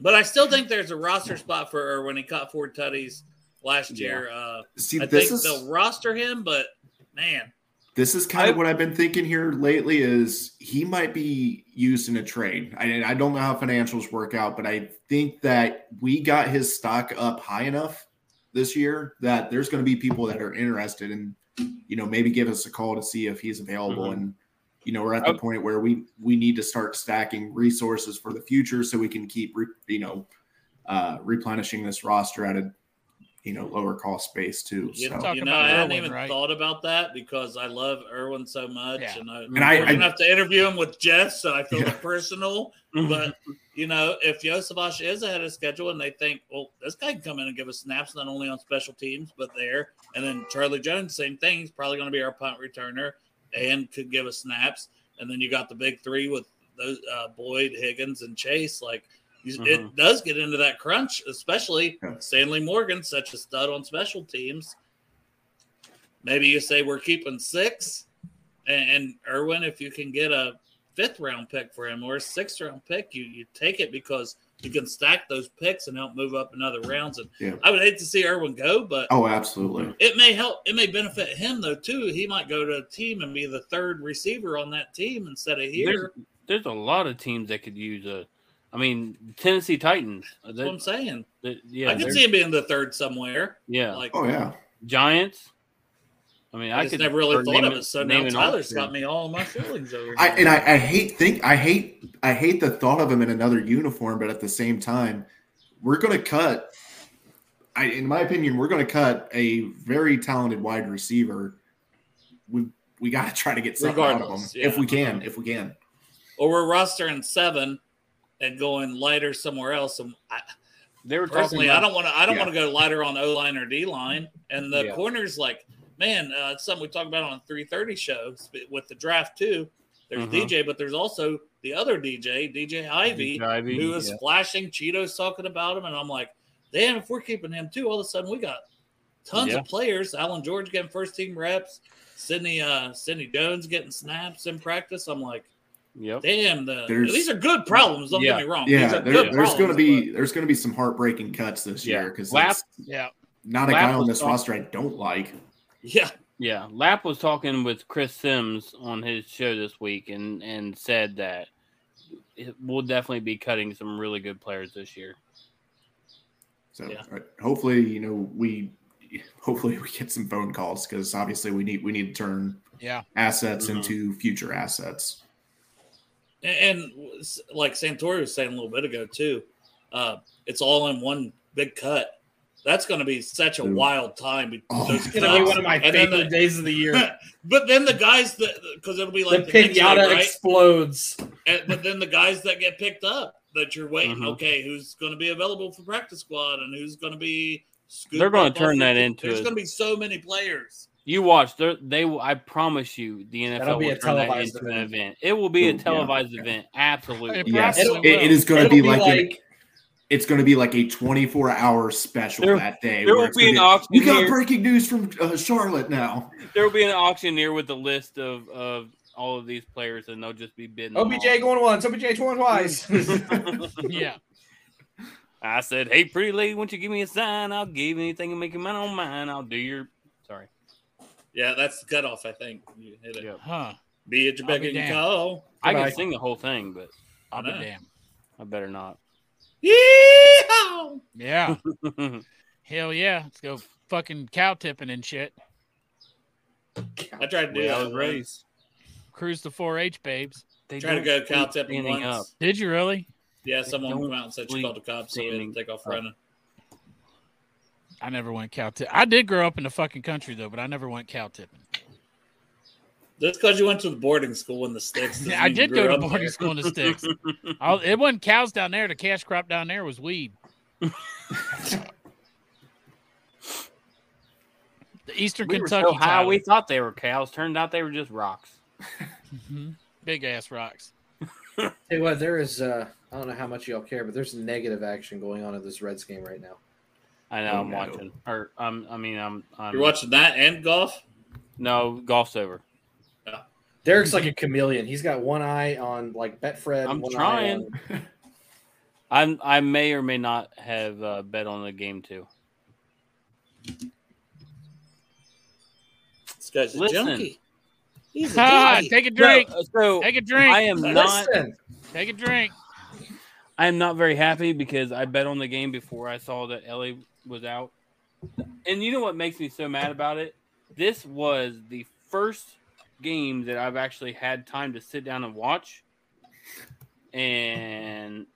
But I still think there's a roster spot for her when he caught four tutties last Yeah. year. Uh, See, I this think is they'll roster him, but man, this is kind of what I've been thinking here lately. Is he might be used in a trade? I, I don't know how financials work out, but I think that we got his stock up high enough this year that there's going to be people that are interested and you know maybe give us a call to see if he's available Mhm. and you know we're at the Okay. point where we we need to start stacking resources for the future so we can keep re, you know uh replenishing this roster at a you know lower cost base too you, so you know, about I hadn't even right? thought about that because I love Irwin so much, Yeah. and, I, And I- I- gonna have to interview him with Jess, so I feel Yeah. it personal. But you know, if Iosivas is ahead of schedule and they think, well, this guy can come in and give us snaps not only on special teams but there, and then Charlie Jones, same thing. He's probably going to be our punt returner and could give us snaps. And then you got the big three with those uh, Boyd, Higgins, and Chase. Like you, it mm-hmm. does get into that crunch, especially Yeah. Stanley Morgan, such a stud on special teams. Maybe you say we're keeping six, and, and Irwin, if you can get a fifth round pick for him or a sixth round pick, you you take it because you can stack those picks and help move up in other rounds. And Yeah. I would hate to see Irwin go, but oh absolutely it may help. It may benefit him though too. He might go to a team and be the third receiver on that team instead of there's, here. there's a lot of teams that could use a. I mean, Tennessee Titans. uh, That's what I'm saying. they- yeah, I could see him being the third somewhere. Yeah, Like oh yeah Giants. I mean, I, I, just could never really start thought of it. So now naming Tyler's options. got me all my feelings over. I, and I, I hate think I hate I hate the thought of him in another uniform, but at the same time, we're going to cut. I, in my opinion, we're going to cut a very talented wide receiver. We we got to try to get something out of him Regardless, if we can. If we can. or we're rostering seven and going lighter somewhere else. And I, They were personally, about, I don't want to. I don't Yeah. want to go lighter on O line or D line. And the Yeah. corners, like man, uh, it's something we talked about on three thirty shows with the draft too. There's Mhm. DJ, but there's also the other DJ, DJ Ivey, Ivey, who was yeah. flashing Cheetos talking about him, and I'm like, damn, if we're keeping him too, all of a sudden we got tons Yeah. of players. Allan George getting first team reps, Sidney uh Sidney Jones getting snaps in practice. I'm like, Yep. damn, the, these are good problems. Don't Yeah. get me wrong. Yeah, these are there- good there's going to problems, be there's going to be some heartbreaking cuts this Yeah. year because Lap- Yeah. not a Lap guy on this talk- roster I don't like. yeah, Yeah, Lap was talking with Chris Simms on his show this week, and and said that it, we'll definitely be cutting some really good players this year. So Yeah. uh, hopefully, you know, we (laughs) hopefully we get some phone calls because obviously we need we need to turn Yeah. assets Mhm. into future assets. And, and like Santori was saying a little bit ago too, uh, it's all in one big cut. That's going to be such a Ooh. wild time. Oh, it's It's gonna be one of my And favorite the- days of the year. (laughs) but then the guys that because it'll be like the, next pinata day, right? explodes. And, but then the guys that get picked up that you're waiting, Mhm. okay, who's going to be available for practice squad and who's going to be They're gonna turn that into There's going to be so many players. You watch, they're- they. will- I promise you, the NFL That'll be will a turn that televised into an event. event. It will be Ooh, a yeah. televised event. Absolutely. It Yes, it, it is going to be, be like, an- like- it's going to be like a 24 hour special There- that day. there will be an auction We got breaking news from uh, Charlotte now. There will be an auctioneer with a list of of all of these players, and they'll just be bidding. them OBJ all. going once, OBJ going twice. (laughs) (laughs) Yeah. I said, "Hey, pretty lady, won't you give me a sign? I'll give anything and make your mind on mine. I'll do your." Sorry. Yeah, that's the cutoff. I think you hit it. Yep. Huh. Be at your I'll beck and damned. call. I can sing the whole thing, but I'll be know. damned. I better not. Yeehaw! Yeah. (laughs) Hell yeah. Let's go fucking cow tipping and shit. I tried to do Way I that. was once. raised. Cruise the 4-H babes. They Tried to go cow tipping once. up. Did you really? Yeah, someone don't came out and said she called the cops, so we had to take off up. running. I never went cow tip. I did grow up in the fucking country though, but I never went cow tipping. Just because you went to the boarding school in the sticks. doesn't (laughs) I did go to up boarding there. school in the sticks. (laughs) I, it wasn't cows down there. The cash crop down there was weed. (laughs) the Eastern We were Kentucky. so high, Tyler. we thought they were cows. Turned out they were just rocks. Mhm. Big ass rocks. Tell you what, there is. Uh, I don't know how much y'all care, but there's negative action going on in this Reds game right now. I know. Oh, I'm no. watching. Or um, I mean, I'm. I'm You're watching that and golf? No, golf's over. Derek's like a chameleon. He's got one eye on like Betfred. I'm one eye trying. on- (laughs) I'm. I may or may not have uh, bet on the game too. This guy's a Listen. junkie. He's a Ah, junkie. take a drink. No, so Take a drink. I am not. Listen, Take a drink. I am not very happy because I bet on the game before I saw that Elly was out. And you know what makes me so mad about it? This was the first game that I've actually had time to sit down and watch. And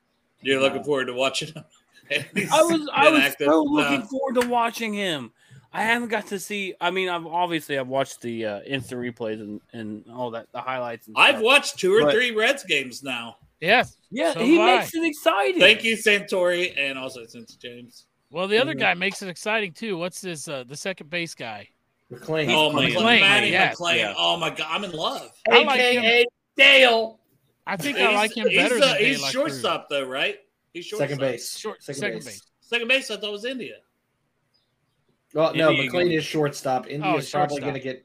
You're looking forward to watching him. (laughs) I was I was Inactive. so looking forward to watching him. I haven't got to see. I mean, I've obviously I've watched the uh, instant replays and, and all that, the highlights. And I've watched two or But- three Reds games now. Yes. Yeah, So he have I. makes it exciting. Thank you, Santori, and also since James. Well, the other Mhm. guy makes it exciting too. What's this? Uh, the second base guy. McLain. oh, McLain. McLain. Matty yes, McLain. yeah. Oh, my God. I'm in love. I like AKA Dale. I think I like him better he's, than uh, De He's La Cruz. shortstop, though, right? He's shortstop. Second base. Short, second, base. Second base, I thought was India. Well, no, India McLain again. is shortstop. India's Oh, probably shortstop. going to get.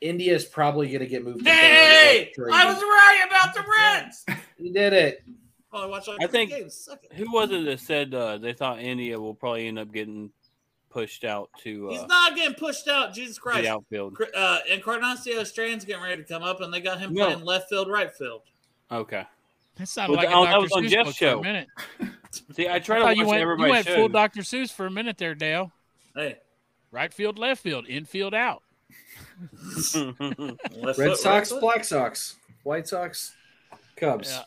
India is probably going to get moved. to Hey. I was right about the Reds. He did it. I watched all I think- games. Suck it. Who was it that said uh, they thought India will probably end up getting pushed out to He's uh, not getting pushed out. Jesus Christ. the outfield? Cr- Uh, Encarnacion Strand's getting ready to come up, and they got him No. playing left field, right field. Okay. That sounded Well, like a that- that was on Seuss Jeff's book for show. a minute. (laughs) See, I I try to thought watch you went, you went shows. full Dr. Seuss for a minute there, Dale. Hey, Right field, left field, infield, out. (laughs) (laughs) Red foot, Sox, right. Black Sox, White Sox, Cubs. Yeah.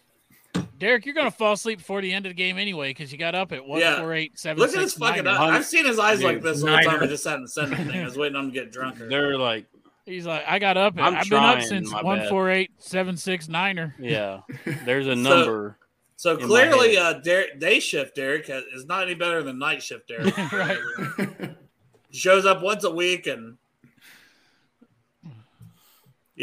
Derek, you're gonna fall asleep before the end of the game anyway because you got up at one Yeah. four eight seven Look at six his fucking. nine. I've seen his eyes like Dude, this the time. I Niner. just hadn't said anything. I was waiting on him to get drunker. They're like, He's like, I got up. I'm I've been up since my one bad. four eight seven six niner. (laughs) yeah, there's a number. So in my clearly, head. uh, Derek, day shift Derek has, is not any better than night shift Derek. (laughs) right. Shows up once a week, and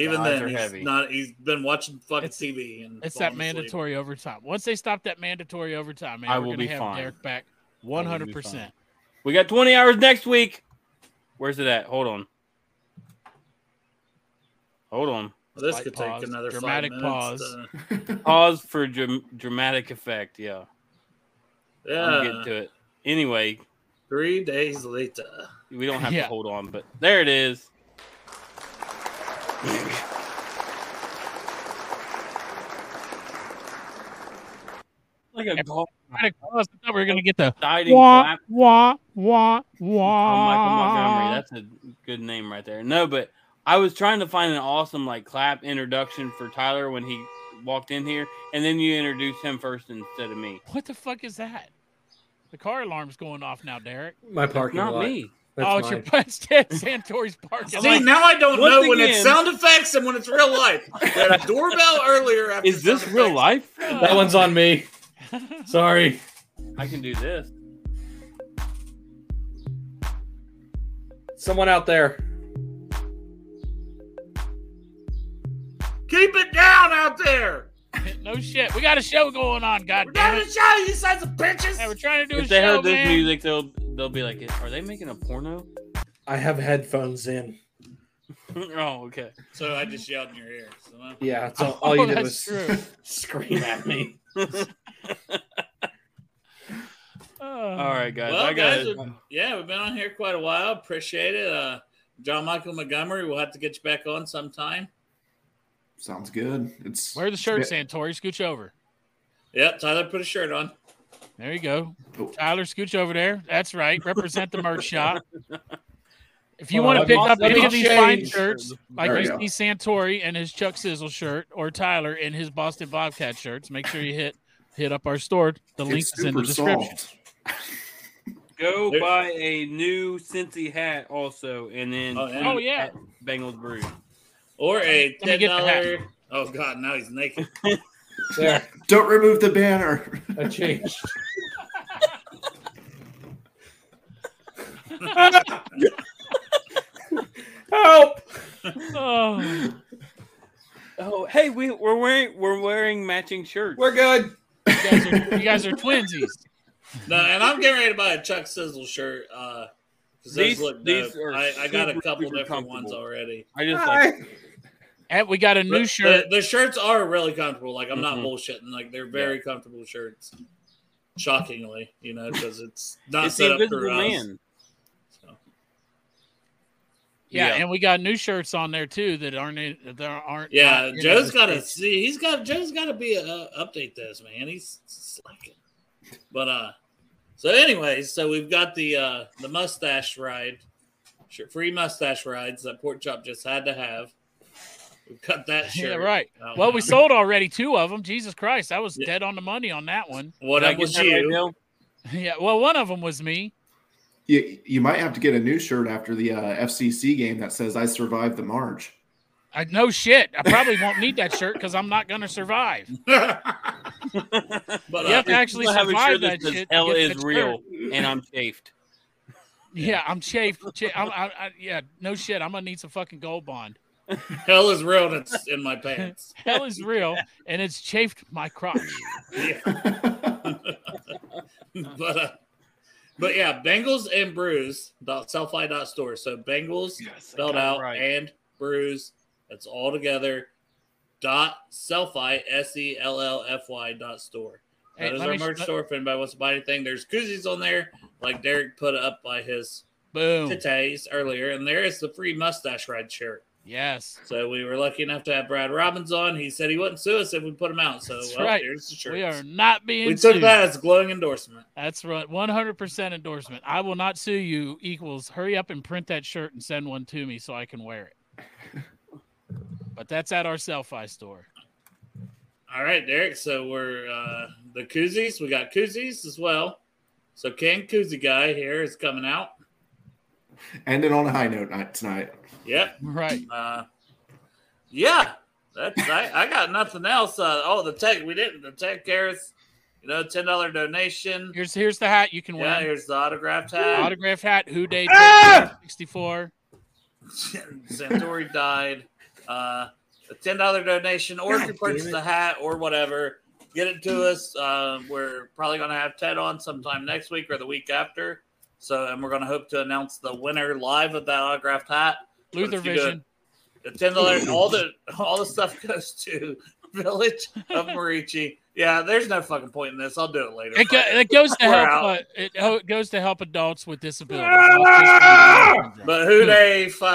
even The then, are he's heavy. not. He's been watching fucking It's- TV, and It's that falling asleep. mandatory overtime. Once they stop that mandatory overtime, man, I we're will gonna be have fine. Derek back I will be one hundred percent. We got 20 hours next week. Where's it at? Hold on. Hold on. Well, this Slight could pause, take another dramatic five uh, pause. to- (laughs) Pause for dram- dramatic effect. Yeah, I'm yeah, getting to it. Anyway, three days later. we don't have Yeah. to hold on, but there it is. Like a golf I thought we were gonna get the exciting wah clap. wah wah Oh, wah. Michael Montgomery. That's a good name right there. No, but I was trying to find an awesome like clap introduction for Tyler when he walked in here, and then you introduced him first instead of me. What the fuck is that? The car alarm's going off now, Derek. My parking Not lot. me. That's oh, it's your mine. (laughs) it's Ted Santori's parking See, lot. now I don't know when it's sound effects and when it's real life. We a doorbell earlier. After Is this real effects. life? That one's on me. (laughs) Sorry. I can do this. Someone out there. Keep it down out there. (laughs) no shit. We got a show going on. God We're damn trying it. to show you sons of bitches. Hey, we're trying to do If a they heard this man. music, they'll they'll be like, "Are they making a porno?" I have headphones in. (laughs) oh, okay. So I just yelled in your ear. So, uh, Yeah, so all, Oh, (laughs) all you did that's was true. (laughs) scream at me. Oh. All right, guys. well, I got guys, yeah, we've been on here quite a while. Appreciate it. Uh, John Michael Montgomery, we'll have to get you back on sometime. Sounds good. It's Wear the shirt, Santori. Scooch over. Yep, Tyler put a shirt on. There you go. Tyler, scooch over there. That's right. Represent the merch (laughs) shop. If you Hold want to pick let me- up any of these fine shirts, like There you see Santori and his Chuck Sizzle shirt, or Tyler in his Boston Bobcat shirts, make sure you hit hit up our store. The link is in the description. Go There- buy a new Cincy hat also, and then Oh, yeah. Oh, yeah. Bengals Brew. Or a ten get the hat. dollar. Oh God, now he's naked. (laughs) There, Don't remove the banner. I changed. (laughs) Help! Oh, Oh, hey, we, we're wearing we're wearing matching shirts. We're good. you guys are, you guys are twinsies. no, and I'm getting ready to buy a Chuck Sizzle shirt. Uh, 'cause those These- look these dope. are I, I got a couple different ones already. I just like And we got a new But shirt. The, the shirts are really comfortable. Like I'm not Mhm. bullshitting. Like they're very comfortable shirts. Shockingly, you know, because it's not it's set up for us. man. So. Yeah, Yeah. and we got new shirts on there too that aren't in, that aren't. Yeah, Joe's got to see. He's got Joe's got to be uh, update this man. He's slacking. But uh, so anyways, so we've got the uh the mustache ride, free mustache rides that Pork Chop just had to have. We've got that (laughs) shirt. Yeah, right. out Well, we sold already two of them. Jesus Christ, I was Yeah. dead on the money on that one. What Did up get with that right, you? (laughs) Yeah, well, one of them was me. You, you might have to get a new shirt after the uh, FCC game that says "I survived the march." I no shit. I probably won't need that shirt because I'm not going to survive. (laughs) but You uh, have to actually We'll have survive that that shit. "Hell is real," shirt. and I'm chafed. (laughs) Yeah, I'm chafed. Cha- I'm, I, I, yeah, no shit. I'm gonna need some fucking gold bond. (laughs) hell is real. and It's in my pants. Hell is real, and it's chafed my crotch. Yeah. but uh, but yeah, Bengals and Brews dot sellfy dot store. So Bengals spelled out right. and Brews. That's all together. Dot sellfy s e l l f y dot store. Hey, That is our merch let- store. If anybody wants to buy anything, there's koozies on there, like Derek put up by his Boom. titties earlier, and there is the free mustache ride shirt. Yes, So we were lucky enough to have Brad Robbins on. He said he wouldn't sue us if we put him out. So well, right. here's the shirt. we are not being. We took sued. that as a glowing endorsement. That's right. 100% endorsement. I will not sue you. Equals hurry up and print that shirt and send one to me so I can wear it. (laughs) But that's at our Sellfy store. All right, Derek. So we're uh, the koozies. We got koozies as well. So Ken Koozie guy here is coming out. Ended on a high note tonight. Yep. Right. Uh, yeah, that's I, I got nothing else. Uh, oh, the tech we didn't the tech cares. You know, ten dollar donation. Here's here's the hat you can Yeah, win. here's the autographed hat. Autograph hat. Who Dey Ah! 64. (laughs) Santori died. Uh, a ten dollar donation, or if you purchase the hat or whatever, get it to us. Uh, we're probably going to have Ted on sometime next week or the week after. So, and we're going to hope to announce the winner live of that autographed hat. Luther if you go- Vision. The ten dollars, all the all the stuff goes to (laughs) Village of Merici. Yeah, there's no fucking point in this. I'll do it later. It, go, it goes to help. Uh, it, it goes to help adults with disabilities. But who they fuck